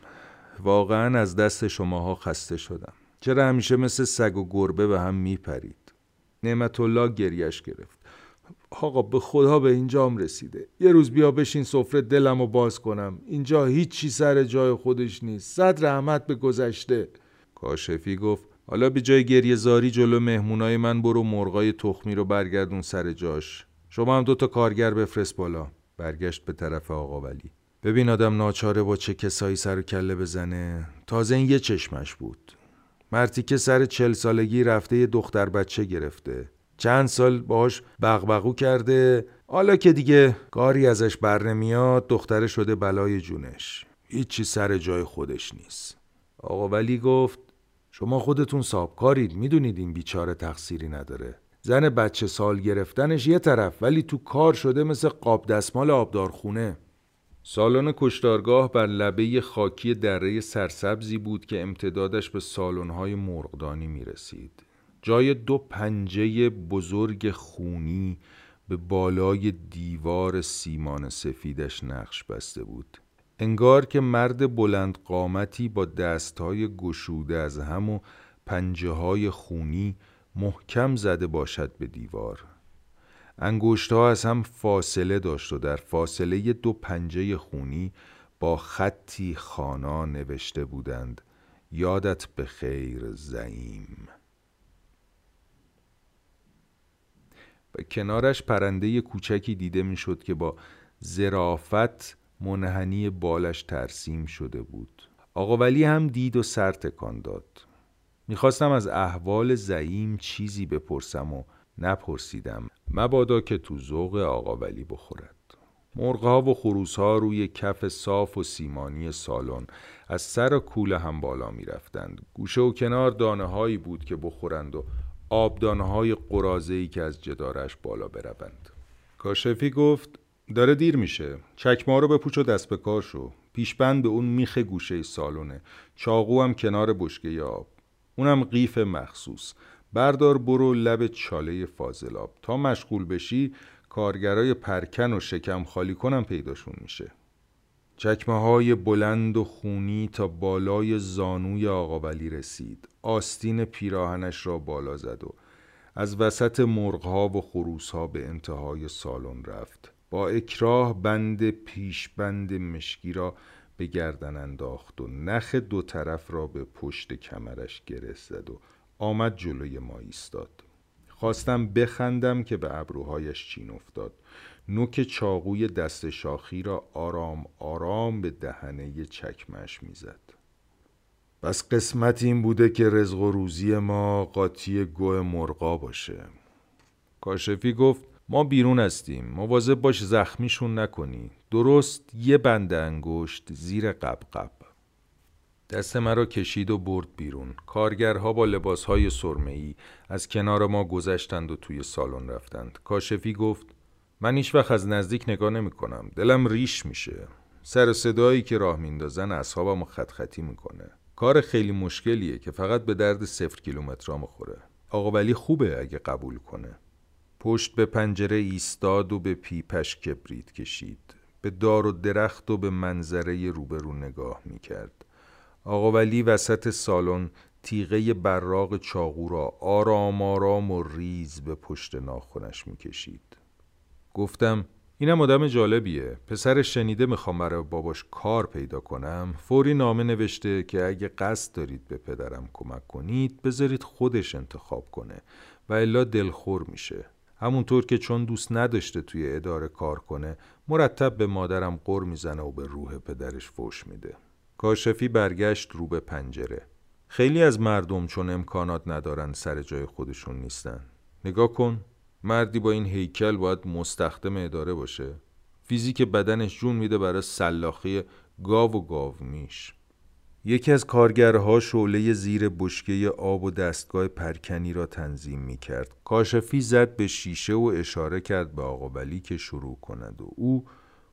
واقعا از دست شماها خسته شدم. چرا همیشه مثل سگ و گربه به هم میپرید؟ نعمت الله گریش گرفت. آقا به خدا به اینجام رسیده. یه روز بیا بشین سفره دلم رو باز کنم. اینجا هیچی سر جای خودش نیست. صد رحمت به گذشته. کاشفی گفت حالا به جای گریه زاری جلو مهمونای من برو مرغای تخمی رو برگردون سر جاش. شما هم دوتا کارگر بفرست بالا. برگشت به طرف آقا ولی. ببین آدم ناچاره با چه کسایی سر و کله بزنه. تازه این یه چشمش بود. مرتی که سر چل سالگی رفته یه دختر بچه گرفته. چند سال باهاش بغبغو کرده. حالا که دیگه کاری ازش بر نمیاد دختره شده بلای جونش. هیچی سر جای خودش نیست. آقا ولی گفت شما خودتون سابکارید می‌دونید این بیچاره تقصیری نداره زن بچه سال گرفتنش یه طرف ولی تو کار شده مثل قاب دستمال آبدارخونه سالن کشتارگاه بر لبه خاکی دره سرسبزی بود که امتدادش به سالن‌های مرغدانی می رسید. جای دو پنجه بزرگ خونی به بالای دیوار سیمان سفیدش نقش بسته بود. انگار که مرد بلند قامتی با دستهای گشوده از هم و پنجه های خونی محکم زده باشد به دیوار. انگشت ها از هم فاصله داشت و در فاصله دو پنجه خونی با خطی خانا نوشته بودند یادت به خیر زعیم. و کنارش پرنده کوچکی دیده می‌شد که با زرافت منحنی بالش ترسیم شده بود آقا ولی هم دید و سر تکان داد می‌خواستم از احوال زعیم چیزی بپرسم و نپرسیدم مبادا که تو ذوق آقا ولی بخورد مرغها و خروسها روی کف صاف و سیمانی سالن از سر و کوله هم بالا می رفتند. گوشه و کنار دانه هایی بود که بخورند و آب دانه های که از جدارش بالا بروند. کاشفی گفت داره دیر میشه. چکما رو بپوچ و دست به کار شو. پیشبند به اون میخ گوشه سالونه. چاقو هم کنار بشکه آب اونم قیف مخصوص. بردار برو لب چاله فاضلاب. تا مشغول بشی کارگرای پرکن و شکم خالی کنم پیداشون میشه. چکمه های بلند و خونی تا بالای زانوی آقا ولی رسید. آستین پیراهنش را بالا زد و از وسط مرغها و خروسها به انتهای سالن رفت. با اکراه بند پیش بند مشکی را به گردن انداخت و نخ دو طرف را به پشت کمرش گره زد و آمد جلوی ما ایستاد. خواستم بخندم که به ابروهایش چین افتاد. نوک چاقوی دست شاخی را آرام آرام به دهنه چکمش می‌زد. بس قسمت این بوده که رزق و روزی ما قاطی گوه مرغا باشه. کاشفی گفت ما بیرون هستیم. مواظب باش زخمیشون نکنی. درست یه بند انگشت زیر قبقب. دست مرا کشید و برد بیرون. کارگرها با لباسهای سرمه‌ای از کنار ما گذشتند و توی سالن رفتند. کاشفی گفت من هیچ وقت از نزدیک نگاه نمی کنم دلم ریش میشه. سر صدایی که راه میندازن اصحابم خط خطی می‌کنه. کار خیلی مشکلیه که فقط به درد صفر کیلومترها می‌خوره آقا ولی خوبه اگه قبول کنه. پشت به پنجره ایستاد و به پیپش کبریت کشید. به دار و درخت و به منظره روبرو نگاه می‌کرد. آقا ولی وسط سالن تیغه براغ چاقو را آرام آرام و ریز به پشت ناخونش می‌کشید. گفتم اینم آدم جالبیه. پسرش شنیده می‌خوام برای باباش کار پیدا کنم. فوری نامه نوشته که اگه قصد دارید به پدرم کمک کنید بذارید خودش انتخاب کنه و الا دلخور میشه. همونطور که چون دوست نداشته توی اداره کار کنه مرتب به مادرم قر می‌زنه و به روح پدرش فوش میده. کاشفی برگشت رو به پنجره. خیلی از مردم چون امکانات ندارن سر جای خودشون نیستن. نگاه کن مردی با این هیکل باید مستخدم اداره باشه. فیزیک بدنش جون میده برای سلاخی گاو و گاو میش یکی از کارگرها شعله زیر بشکه آب و دستگاه پرکنی را تنظیم می کرد. کاشفی زد به شیشه و اشاره کرد به آقا ولی که شروع کند و او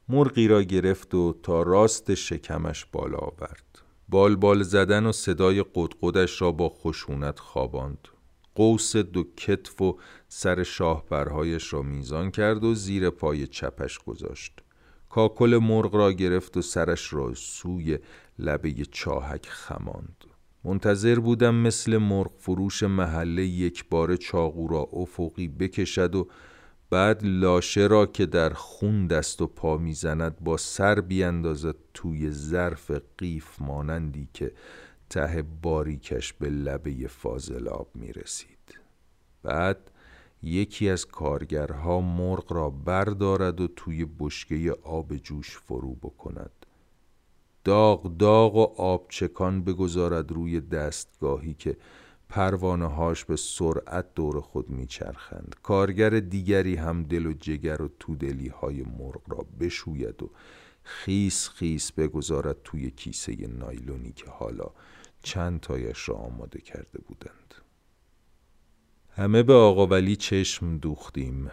مرغی را گرفت و تا راست شکمش بالا آورد. بال بال زدن و صدای قدقدش را با خشونت خواباند. قوس دو کتف و سر شاهبرهایش را میزان کرد و زیر پای چپش گذاشت. کاکل مرغ را گرفت و سرش را سوی لبه چاهک خماند منتظر بودم مثل مرغ فروش محله یک بار چاقو را افقی بکشد و بعد لاشه را که در خون دست و پا می‌زند با سر بیاندازد توی ظرف قیف مانندی که ته باریکش به لبه فاضلاب می رسید. بعد یکی از کارگرها مرغ را بردارد و توی بشکه آب جوش فرو بکند داغ داغ و آبچکان بگذارد روی دستگاهی که پروانه هاش به سرعت دور خود میچرخند. کارگر دیگری هم دل و جگر و تودلی های مرغ را بشوید و خیس خیس بگذارد توی کیسه نایلونی که حالا چند تایش را آماده کرده بودند. همه به آقا ولی چشم دوختیم.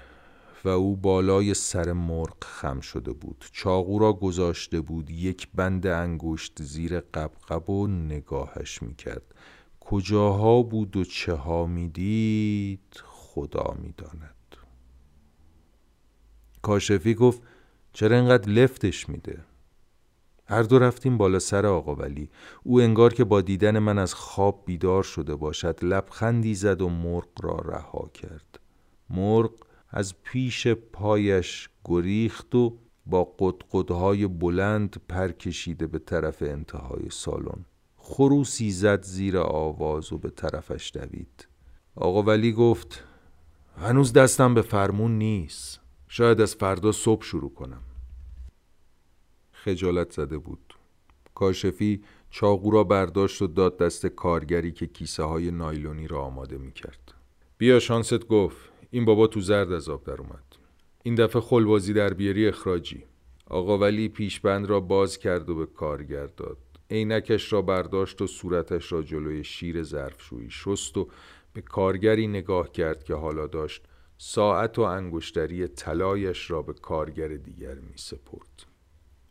و او بالای سر مرغ خم شده بود. چاقو را گذاشته بود یک بند انگشت زیر قبقب و نگاهش می‌کرد. کجاها بود و چه ها می‌دید خدا می‌داند. کاشفی گفت چرا اینقدر لفتش میده؟ هر دو رفتیم بالا سر آقا ولی. او انگار که با دیدن من از خواب بیدار شده باشد. لبخندی زد و مرغ را رها کرد. مرغ از پیش پایش گریخت و با قدقدهای بلند پر کشیده به طرف انتهای سالن. خروسی زد زیر آواز و به طرفش دوید. آقا ولی گفت هنوز دستم به فرمون نیست. شاید از فردا صبح شروع کنم. خجالت زده بود. کاشفی چاقو را برداشت و داد دست کارگری که کیسه های نایلونی را آماده می کرد. بیا شانست گفت. این بابا تو زرد از آب در اومد. این دفعه خلوازی در بیاری اخراجی. آقا ولی پیشبند را باز کرد و به کارگر داد. عینکش را برداشت و صورتش را جلوی شیر ظرفشویی شست و به کارگری نگاه کرد که حالا داشت ساعت و انگشتری طلایش را به کارگر دیگر می سپرد.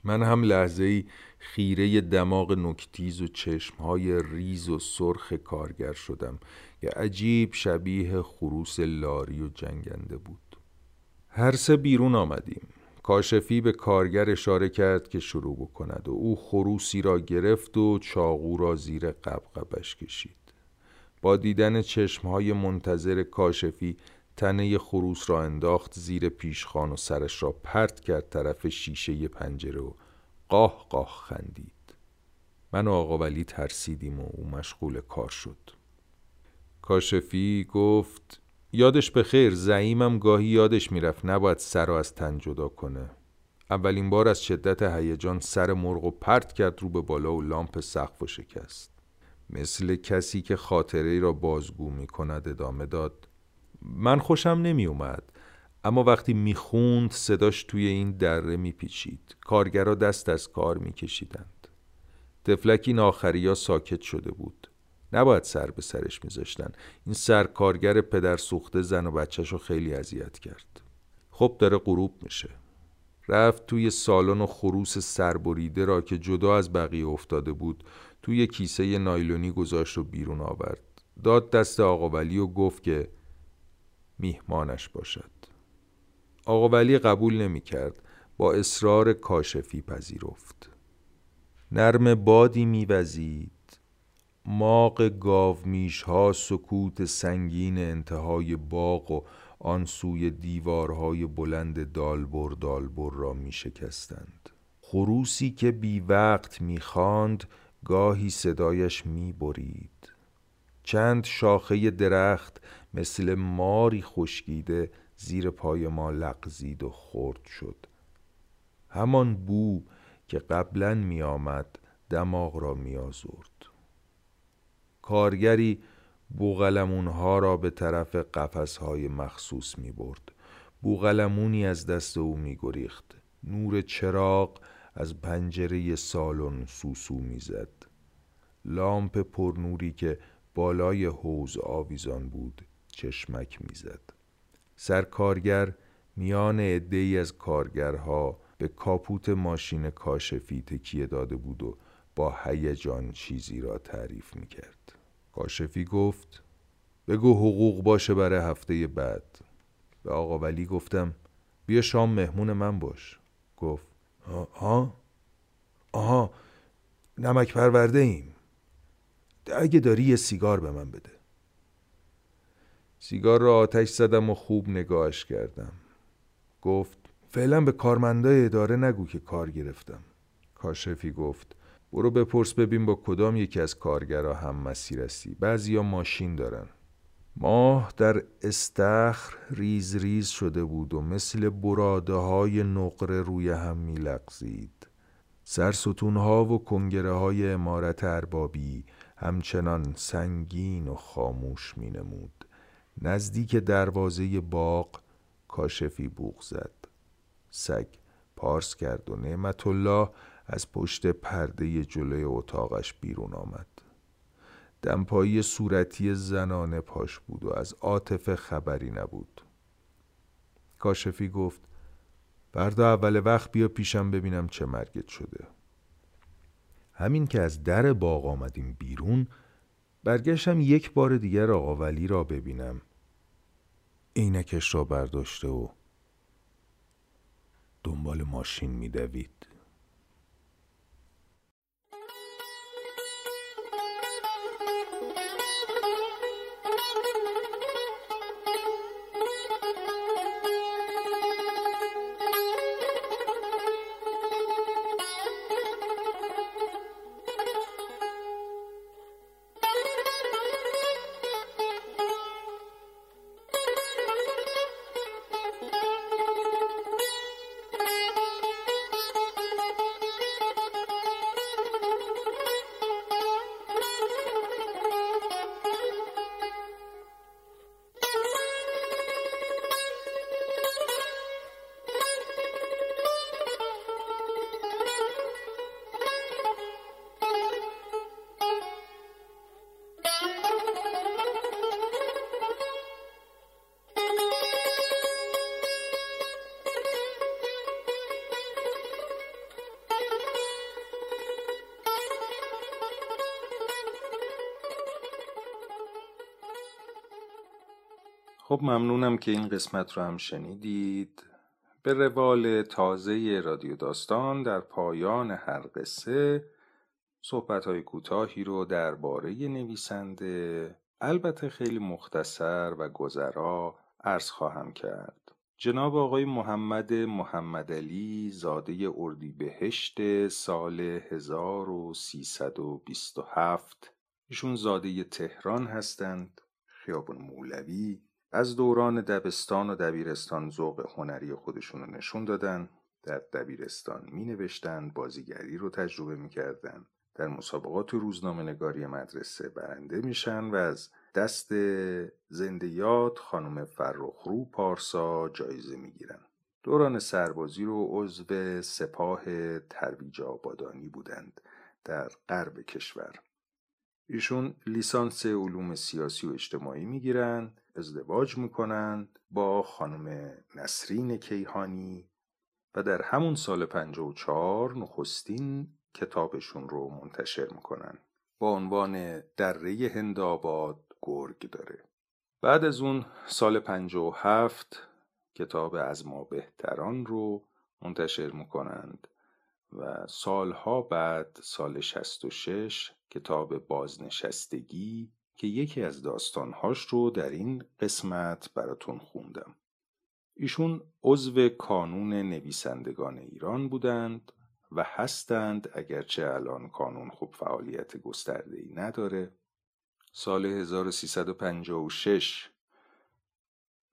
من هم لحظه ای خیره دماغ نکتیز و چشمهای ریز و سرخ کارگر شدم. که عجیب شبیه خروس لاری و جنگنده بود. هر سه بیرون آمدیم. کاشفی به کارگر اشاره کرد که شروع بکند و او خروسی را گرفت و چاقو را زیر قبقبش کشید. با دیدن چشمهای منتظر کاشفی تنه خروس را انداخت زیر پیشخان و سرش را پرت کرد طرف شیشه پنجره و قاه قاه خندید. من و آقا ولی ترسیدیم و او مشغول کار شد. کاشفی گفت یادش به خیر زعیمم گاهی یادش می‌رفت نباید سر را از تن جدا کنه. اولین بار از شدت هیجان سر مرغ و پرت کرد رو به بالا و لامپ سقف و شکست. مثل کسی که خاطره را بازگو می کند ادامه داد من خوشم نمی اومد اما وقتی می‌خوند صداش توی این دره میپیچید. کارگرا دست از کار میکشیدند. تفلک این آخریا ساکت شده بود. نباید سر به سرش میذاشتن. این سرکارگر پدر سوخته زن و بچهش رو خیلی اذیت کرد. خب داره غروب میشه. رفت توی سالن و خروس سربریده را که جدا از بقیه افتاده بود توی کیسه نایلونی گذاشت و بیرون آورد. داد دست آقا ولی و گفت که میهمانش باشد. آقا ولی قبول نمی کرد با اصرار کاشفی پذیرفت. نرم بادی میوزید. ماق گاومیش ها سکوت سنگین انتهای باغ و آن سوی دیوارهای بلند دالبر دالبر را می شکستند. خروسی که بی وقت می خاند گاهی صدایش می برید. چند شاخه درخت مثل ماری خشکیده زیر پای ما لغزید و خرد شد. همان بو که قبلا می آمد دماغ را می آزرد. کارگری بوغلمونها را به طرف قفسهای مخصوص می برد بوغلمونی از دست او می گریخت نور چراغ از پنجره سالن سوسو می‌زد. لامپ پرنوری که بالای حوز آویزان بود چشمک می‌زد. سرکارگر میان عدهای از کارگرها به کاپوت ماشین کاشفی تکیه داده بود و با هیجان چیزی را تعریف می‌کرد. کاشفی گفت بگو حقوق باشه برای هفته بعد. به آقا ولی گفتم بیا شام مهمون من باش. گفت ها آها نمک پرورده ایم. اگه داری یه سیگار به من بده. سیگار را آتش زدم و خوب نگاهش کردم. گفت فعلا به کارمندای اداره نگو که کار گرفتم. کاشفی گفت برو بپرس ببین با کدام یکی از کارگرها هم مسیر هستی. بعضیا ماشین دارن. ماه در استخر ریز ریز شده بود و مثل براده های نقره روی هم می لغزید سرستون ها و کنگره های امارت اربابی همچنان سنگین و خاموش می نمود نزدیک دروازه باغ کاشفی بوغ زد. سگ پارس کرد و نعمت الله از پشت پرده جلوی اتاقش بیرون آمد. دمپایی صورتی زنانه پاش بود و از عاطفه خبری نبود. کاشفی گفت فردا اول وقت بیا پیشم ببینم چه مرگت شده. همین که از در باغ آمدیم بیرون برگشتم یک بار دیگر آقا ولی را ببینم. عینکش را برداشته و دنبال ماشین میدوید. خب ممنونم که این قسمت رو هم شنیدید. به روال تازه رادیو داستان در پایان هر قصه صحبت های کوتاهی رو درباره نویسنده البته خیلی مختصر و گذرا عرض خواهم کرد. جناب آقای محمد محمد علی زاده اردیبهشت سال 1327 ایشون زاده تهران هستند. خیابون مولوی. از دوران دبستان و دبیرستان ذوق هنری خودشون رو نشون دادن در دبیرستان می نوشتن بازیگری رو تجربه می کردن. در مسابقات روزنامه نگاری مدرسه برنده میشن و از دست زنده یاد خانم فرخرو پارسا جایزه می‌گیرن. دوران سربازی رو عضو سپاه ترویج آبادانی بودند در غرب کشور. ایشون لیسانس علوم سیاسی و اجتماعی می‌گیرند ازدواج می‌کنند با خانم نسرین کیهانی و در همون سال 54 نخستین کتابشون رو منتشر می‌کنن. با عنوان دره هندآباد گرگ داره. بعد از اون سال 57 کتاب از ما بهتران رو منتشر می‌کنند و سالها بعد سال 66 کتاب بازنشستگی که یکی از داستانهاش رو در این قسمت براتون خوندم. ایشون عضو کانون نویسندگان ایران بودند و هستند اگرچه الان کانون خوب فعالیت گسترده ای نداره. سال 1356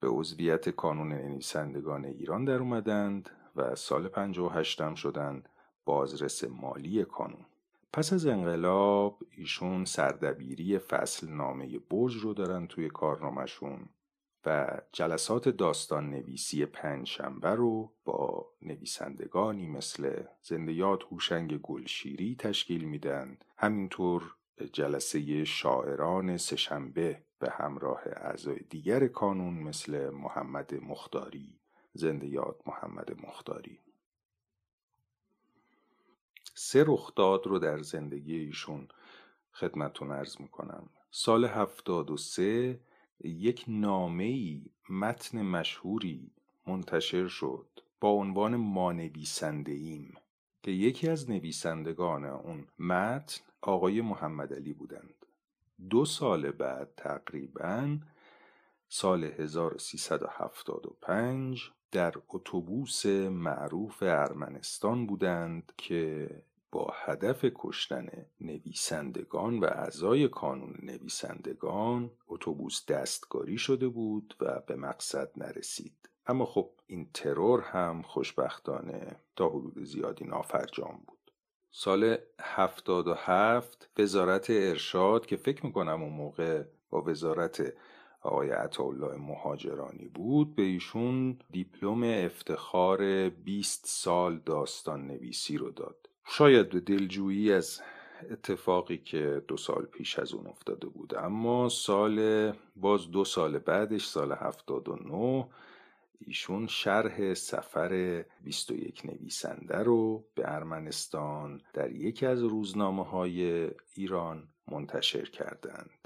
به عضویت کانون نویسندگان ایران در اومدند و سال 58 هم شدند بازرس مالی کانون. پس از انقلاب ایشون سردبیری فصل نامه برج رو دارن توی کارنامهشون و جلسات داستان نویسی پنج شنبه رو با نویسندگانی مثل زندیات هوشنگ گلشیری تشکیل میدن. همینطور جلسه شاعران سهشنبه به همراه اعضای دیگر کانون مثل محمد مختاری زندیات محمد مختاری. سه رخداد رو در زندگی ایشون خدمتون ارز می‌کنم. سال هفتاد و سه یک نامه متن مشهوری منتشر شد با عنوان ما نویسنده ایم که یکی از نویسندگان اون متن آقای محمد علی بودند. دو سال بعد تقریبا سال 1375 در اتوبوس معروف ارمنستان بودند که با هدف کشتن نویسندگان و اعضای کانون نویسندگان اتوبوس دستکاری شده بود و به مقصد نرسید. اما خب این ترور هم خوشبختانه تا حدود زیادی نافرجام بود. سال 77 وزارت ارشاد که فکر می‌کنم اون موقع با وزارت آقای عطاالله مهاجرانی بود. به ایشون دیپلم افتخار 20 سال داستان نویسی رو داد. شاید به دلجویی از اتفاقی که دو سال پیش از اون افتاده بود. اما سال باز دو سال بعدش سال 79 ایشون شرح سفر 21 نویسنده رو به ارمنستان در یکی از روزنامه های ایران منتشر کردند.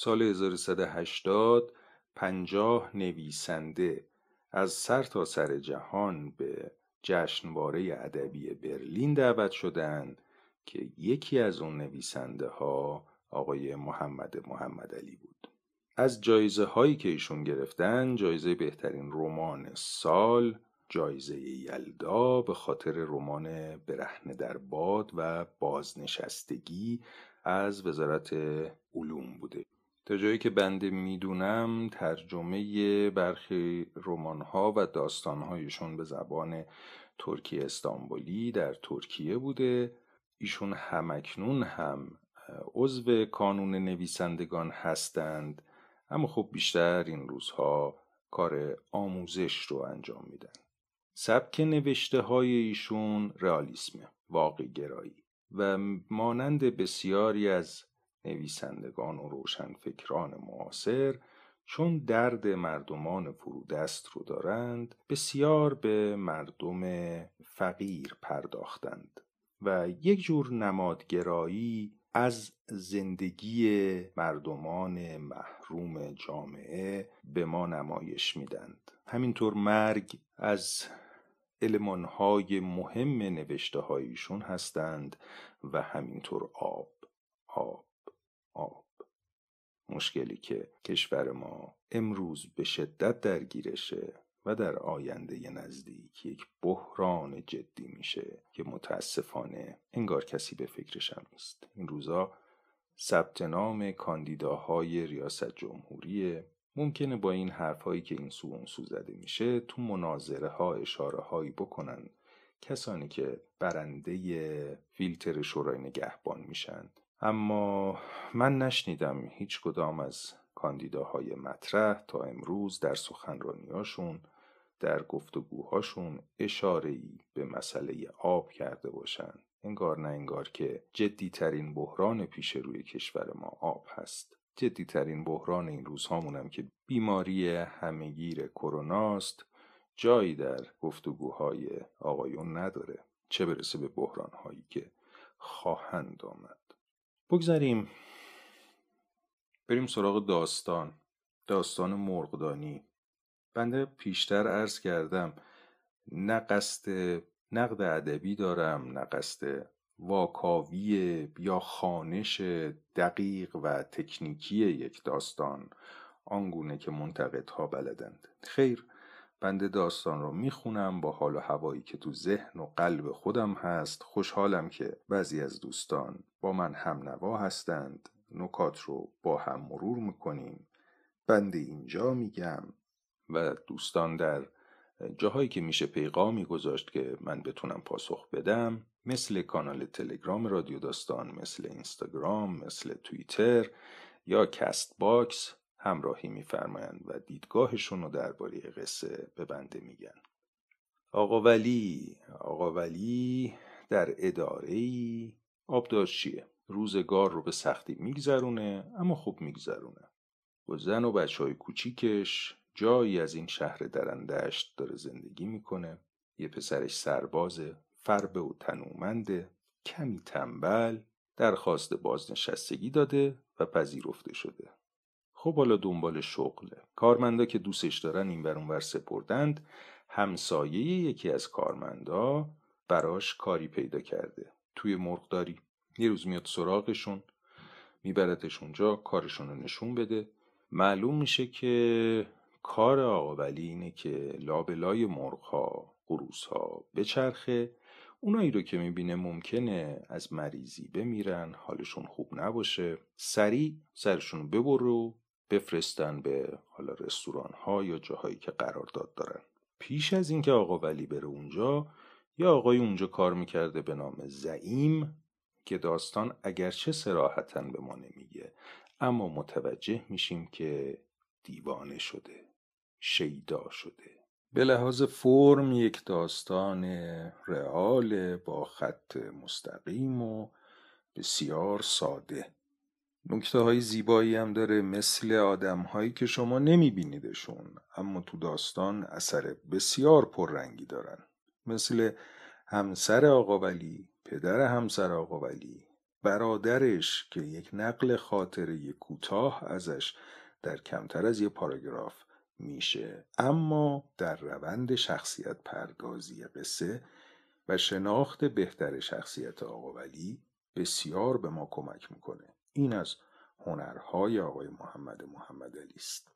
سال 1180 پنجاه نویسنده از سر تا سر جهان به جشنواره ادبی برلین دعوت شدند که یکی از اون نویسنده ها آقای محمد محمد علی بود. از جایزه هایی که ایشون گرفتن جایزه بهترین رمان سال جایزه یلدا به خاطر رمان برهنه در باد و بازنشستگی از وزارت علوم بوده. تا جایی که بنده می‌دونم ترجمه برخی رمان‌ها و داستانهایشون به زبان ترکی استانبولی در ترکیه بوده. ایشون همکنون هم عضو کانون نویسندگان هستند. اما خب بیشتر این روزها کار آموزش رو انجام میدن. سبک نوشته های ایشون رئالیسم واقع گرایی و مانند بسیاری از نویسندگان و روشنفکران معاصر چون درد مردمان فرودست رو دارند بسیار به مردم فقیر پرداختند و یک جور نمادگرایی از زندگی مردمان محروم جامعه به ما نمایش میدند همینطور مرگ از علمانهای مهم نوشته هایشون هستند و همینطور آب. آب. آب. مشکلی که کشور ما امروز به شدت درگیرشه و در آینده نزدیک یک بحران جدی میشه که متاسفانه انگار کسی به فکرش هم نیست. این روزا ثبت نام کاندیداهای ریاست جمهوری ممکنه با این حرفهایی که این سو اون سو زده میشه تو مناظره ها اشاره هایی بکنن کسانی که برنده فیلتر شورای نگهبان میشن. اما من نشنیدم هیچ کدام از کاندیداهای مطرح تا امروز در سخنرانیاشون در گفتگوهاشون اشاره ای به مسئله آب کرده باشند انگار نه انگار که جدیترین بحران پیش روی کشور ما آب هست. جدیترین بحران این روزهامونم که بیماری همهگیر کروناست جایی در گفتگوهای آقایون نداره. چه برسه به بحرانهایی که خواهند آمد. بگذاریم. بریم سراغ داستان. داستان مرغدانی. بنده پیشتر عرض کردم نه قصد نقد ادبی دارم نه قصد واکاوی یا خانش دقیق و تکنیکی یک داستان آنگونه که منتقدها بلدند. خیر بنده داستان رو می‌خونم با حال و هوایی که تو ذهن و قلب خودم هست خوشحالم که بعضی از دوستان با من هم نوا هستند. نکات رو با هم مرور می‌کنیم. بنده اینجا میگم و دوستان در جاهایی که میشه پیغامی گذاشت که من بتونم پاسخ بدم مثل کانال تلگرام رادیو داستان مثل اینستاگرام مثل توییتر یا Castbox همراهی میفرمایند و دیدگاهشون رو درباره قصه به بنده میگن. آقا ولی آقا ولی در اداره ای آبدارچیه روزگار رو به سختی میگذرونه اما خوب میگذرونه. با زن و بچه های کوچیکش جایی از این شهر درندشت داره زندگی می‌کنه. یه پسرش سربازه فربه و تنومنده کمی تنبل درخواست بازنشستگی داده و پذیرفته شده. خب حالا دنبال شغله. کارمندا که دوستش دارن این اونور سپردند همسایه یکی از کارمندا براش کاری پیدا کرده. توی مرغداری. یه روز میاد سراغشون میبردش اونجا کارشون رو نشون بده. معلوم میشه که کار آقا ولی اینه که لابلای مرغ ها قروس ها بچرخه. اونایی رو که می‌بینه ممکنه از مریضی بمیرن حالشون خوب نباشه. سریع سرشون ببر و بفرستن به حالا رستوران ها یا جاهایی که قرارداد دارن. پیش از اینکه آقا ولی بره اونجا یا آقای اونجا کار می‌کرده به نام زعیم که داستان اگرچه سراحتا به ما نمیگه. اما متوجه میشیم که دیوانه شده شیدا شده. به لحاظ فرم یک داستان رئال با خط مستقیم و بسیار ساده. نکته های زیبایی هم داره مثل آدم هایی که شما نمی بینیدشون اما تو داستان اثر بسیار پررنگی دارن. مثل همسر آقا ولی پدر همسر آقا ولی برادرش که یک نقل خاطره کوتاه ازش در کمتر از یه پاراگراف میشه. اما در روند شخصیت پردازی قصه و شناخت بهتر شخصیت آقا ولی بسیار به ما کمک می‌کنه. این از هنرهای آقای محمد محمد علی است.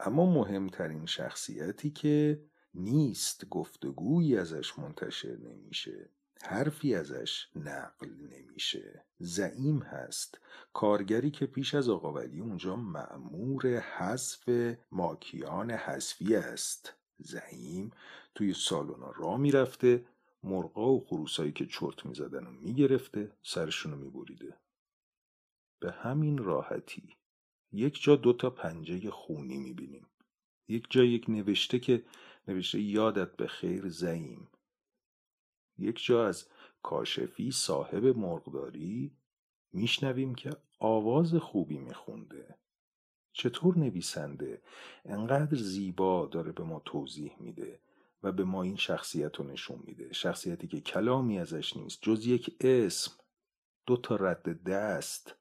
اما مهمترین شخصیتی که نیست گفتگویی ازش منتشر نمیشه حرفی ازش نقل نمیشه. زعیم هست. کارگری که پیش از آقا ولی اونجا معمور حذف ماکیان حذفی است. زعیم توی سالونا را می‌رفته مرغا و خروسایی که چرت می‌زدن و می‌گرفته سرشونو میبریده. به همین راحتی. یک جا دوتا پنجه خونی می‌بینیم. یک جا یک نوشته که نوشته یادت به خیر زعیم یک جا از کاشفی صاحب مرغداری میشنویم که آواز خوبی میخونده. چطور نویسنده انقدر زیبا داره به ما توضیح میده و به ما این شخصیت رو نشون میده. شخصیتی که کلامی ازش نیست جز یک اسم دو تا رد دست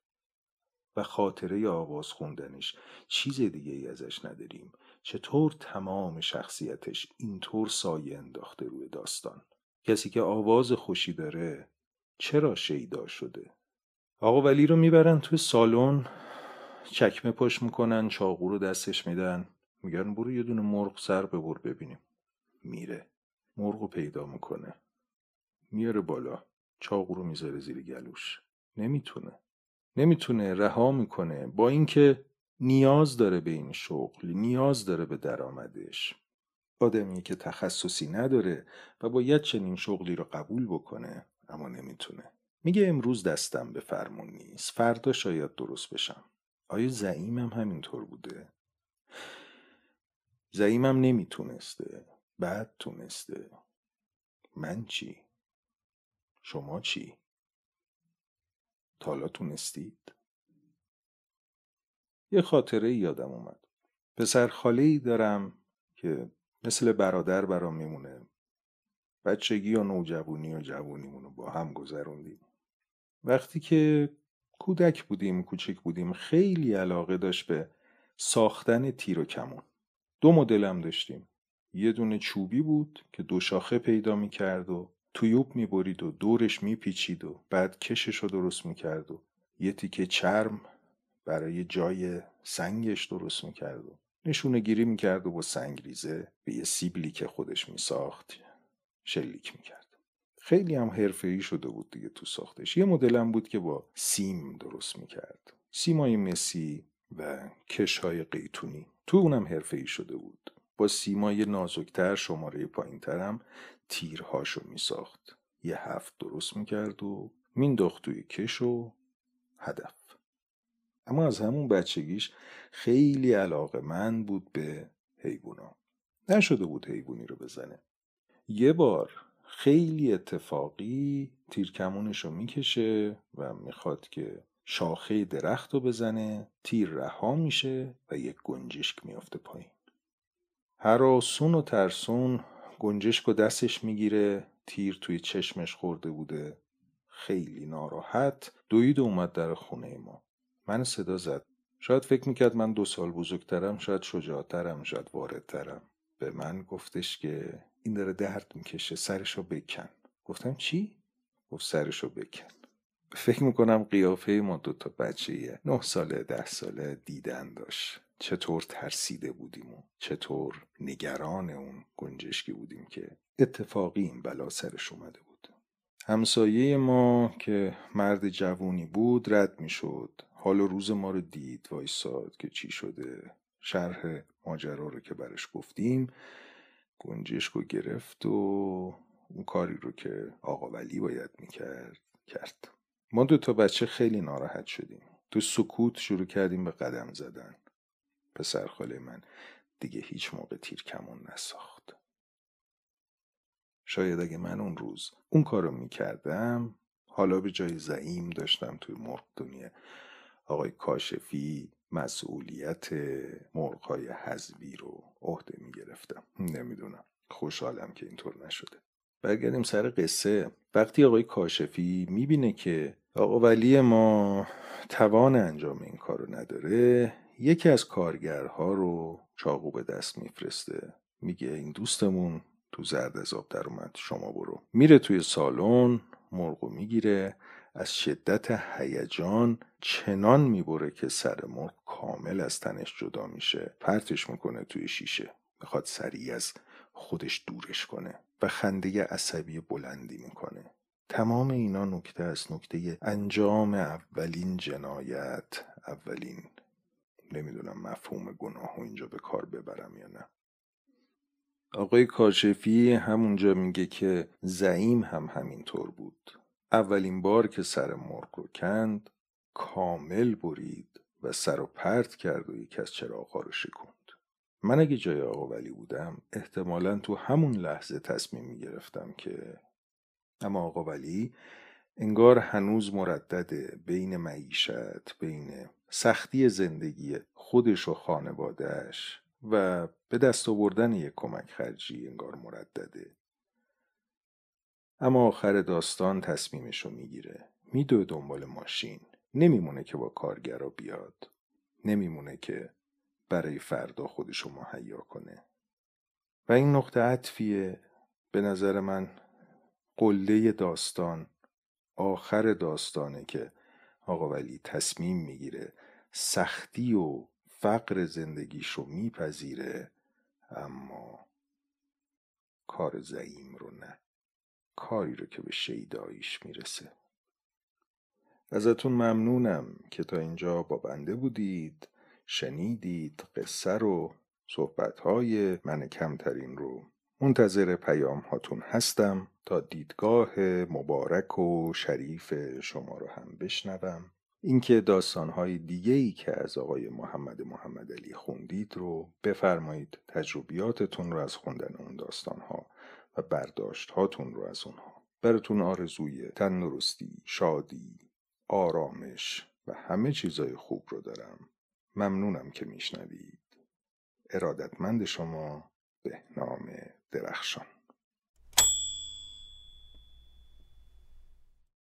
و خاطره آواز خوندنش چیز دیگه ای ازش نداریم. چطور تمام شخصیتش اینطور سایه انداخته روی داستان؟ کسی که آواز خوشی داره چرا شیدا شده؟ آقا ولی رو می‌برن توی سالن چکمه پاش می‌کنن چاقو رو دستش میدن. میگن برو یه دونه مرغ سر ببر ببینیم. میره. مرغ رو پیدا می‌کنه. میاره بالا. چاقو رو می‌ذاره زیر گلوش. نمی‌تونه. نمی‌تونه رها می‌کنه با اینکه نیاز داره به این شغل نیاز داره به درآمدش. آدمی که تخصصی نداره و باید چنین شغلی رو قبول بکنه اما نمی‌تونه. میگه امروز دستم به فرمون نیست فردا شاید درست بشم. آیا زعیمم همینطور بوده؟ زعیمم نمی‌تونسته. بعد تونسته. من چی؟ شما چی؟ تالا تونستید؟ یه خاطره یادم اومد. پسر خاله ای دارم که مثل برادر برام میمونه. بچگی و نوجوانی و جوونیمون رو با هم گذروندیم. وقتی که کودک بودیم کوچک بودیم خیلی علاقه داشت به ساختن تیر و کمون. دو مدلم داشتیم. یه دونه چوبی بود که دو شاخه پیدا می‌کرد و تویوب می‌برید و دورش میپیچید و بعد کشش رو درست می‌کرد و یه تیکه چرم برای جای سنگش درست می‌کرد و نشونه گیری می‌کرد و با سنگریزه به یه سیبلی که خودش میساخت شلیک می‌کرد. خیلی هم ای شده بود دیگه تو ساختش. یه مدلم بود که با سیم درست می‌کرد. سیمای مسی و کشهای قیتونی. تو اونم ای شده بود. با سیمای نازکتر شماره پایینترم تیرهاشو میساخت. یه هفت درست می‌کرد و مینداخت توی کش و هدف. اما از همون بچگیش خیلی علاقه من بود به حیوونا. نشده بود حیوانی رو بزنه. یه بار خیلی اتفاقی تیرکمونش رو می‌کشه و می‌خواد که شاخه درخت رو بزنه تیر رها میشه و یک گنجشک میافته پایین. هراسون و ترسون گنجشک و دستش می‌گیره تیر توی چشمش خورده بوده. خیلی ناراحت دوید و اومد در خونه ما. من صدا زد. شاید فکر می‌کرد من دو سال بزرگترم شاید شجاعترم شاید واردترم. به من گفتش که این داره درد می‌کشه سرشو بکن. گفتم چی؟ گفت سرشو بکن. فکر می‌کنم قیافه ما دوتا بچه نه ساله ده ساله دیدن داشت. چطور ترسیده بودیم و چطور نگران اون گنجشکی بودیم که اتفاقی این بلا سرش اومده بود. همسایه ما که مرد جوونی بود رد می‌شد. حال روز ما رو دید وایساد که چی شده. شرح ماجرا رو که برش گفتیم گنجشک رو گرفت و اون کاری رو که آقا ولی باید می‌کرد کرد. ما دو تا بچه خیلی ناراحت شدیم. تو سکوت شروع کردیم به قدم زدن. پسر خاله من دیگه هیچ موقع تیر کمون نساخت. شاید اگه من اون روز اون کارو می‌کردم حالا به جای زعیم داشتم توی مرغ دنیا آقای کاشفی مسئولیت مرغهای حذبی رو عهده می‌گرفتم. نمی‌دونم. خوشحالم که اینطور نشده. برگردیم سر قصه. وقتی آقای کاشفی می‌بینه که آقا ولی ما توان انجام این کارو نداره یکی از کارگرها رو چاقو به دست میفرسته. میگه این دوستمون تو زرد از آب در اومد شما برو. میره توی سالن مرغو می‌گیره. از شدت هیجان چنان می‌بره که سر مرغ کامل از تنش جدا میشه. پرتش می‌کنه توی شیشه. می‌خواد سریع از خودش دورش کنه و خنده عصبی بلندی می‌کنه. تمام اینا نکته از نکته انجام اولین جنایت اولین نمی‌دونم مفهوم گناه و اینجا به کار ببرم یا نه. آقای کاشفی همونجا میگه که زعیم هم همینطور بود. اولین بار که سر مرغ رو کند کامل برید و سر و پرت کرد و یکی از چراغها رو شکوند من اگه جای آقا ولی بودم احتمالا تو همون لحظه تصمیم می‌گرفتم که اما آقا ولی انگار هنوز مردده بین معیشت بین سختی زندگی خودش و خانوادهش و به دست آوردن یک کمک خرجی انگار مردده. اما آخر داستان تصمیمشو می‌گیره. میدوه دنبال ماشین. نمیمونه که با کارگرا بیاد. نمیمونه که برای فردا خودشو مهیا کنه. و این نقطه عطفیه. به نظر من قله داستان آخر داستانه که آقا ولی تصمیم می‌گیره سختی و فقر زندگیش رو میپذیره اما کار زعیم رو نه. کاری رو که به شیداییش می‌رسه. ازتون ممنونم که تا اینجا با بنده بودید شنیدید قصه رو صحبتهای من کمترین رو. منتظر پیام هاتون هستم تا دیدگاه مبارک و شریف شما رو هم بشنوم. اینکه داستانهای دیگه ای که از آقای محمد محمد علی خوندید رو بفرمایید تجربیاتتون رو از خوندن اون داستانها و برداشت هاتون رو از اونها. براتون آرزوی تندرستی، شادی، آرامش و همه چیزای خوب رو دارم. ممنونم که میشنوید. ارادتمند شما به نام درخشان.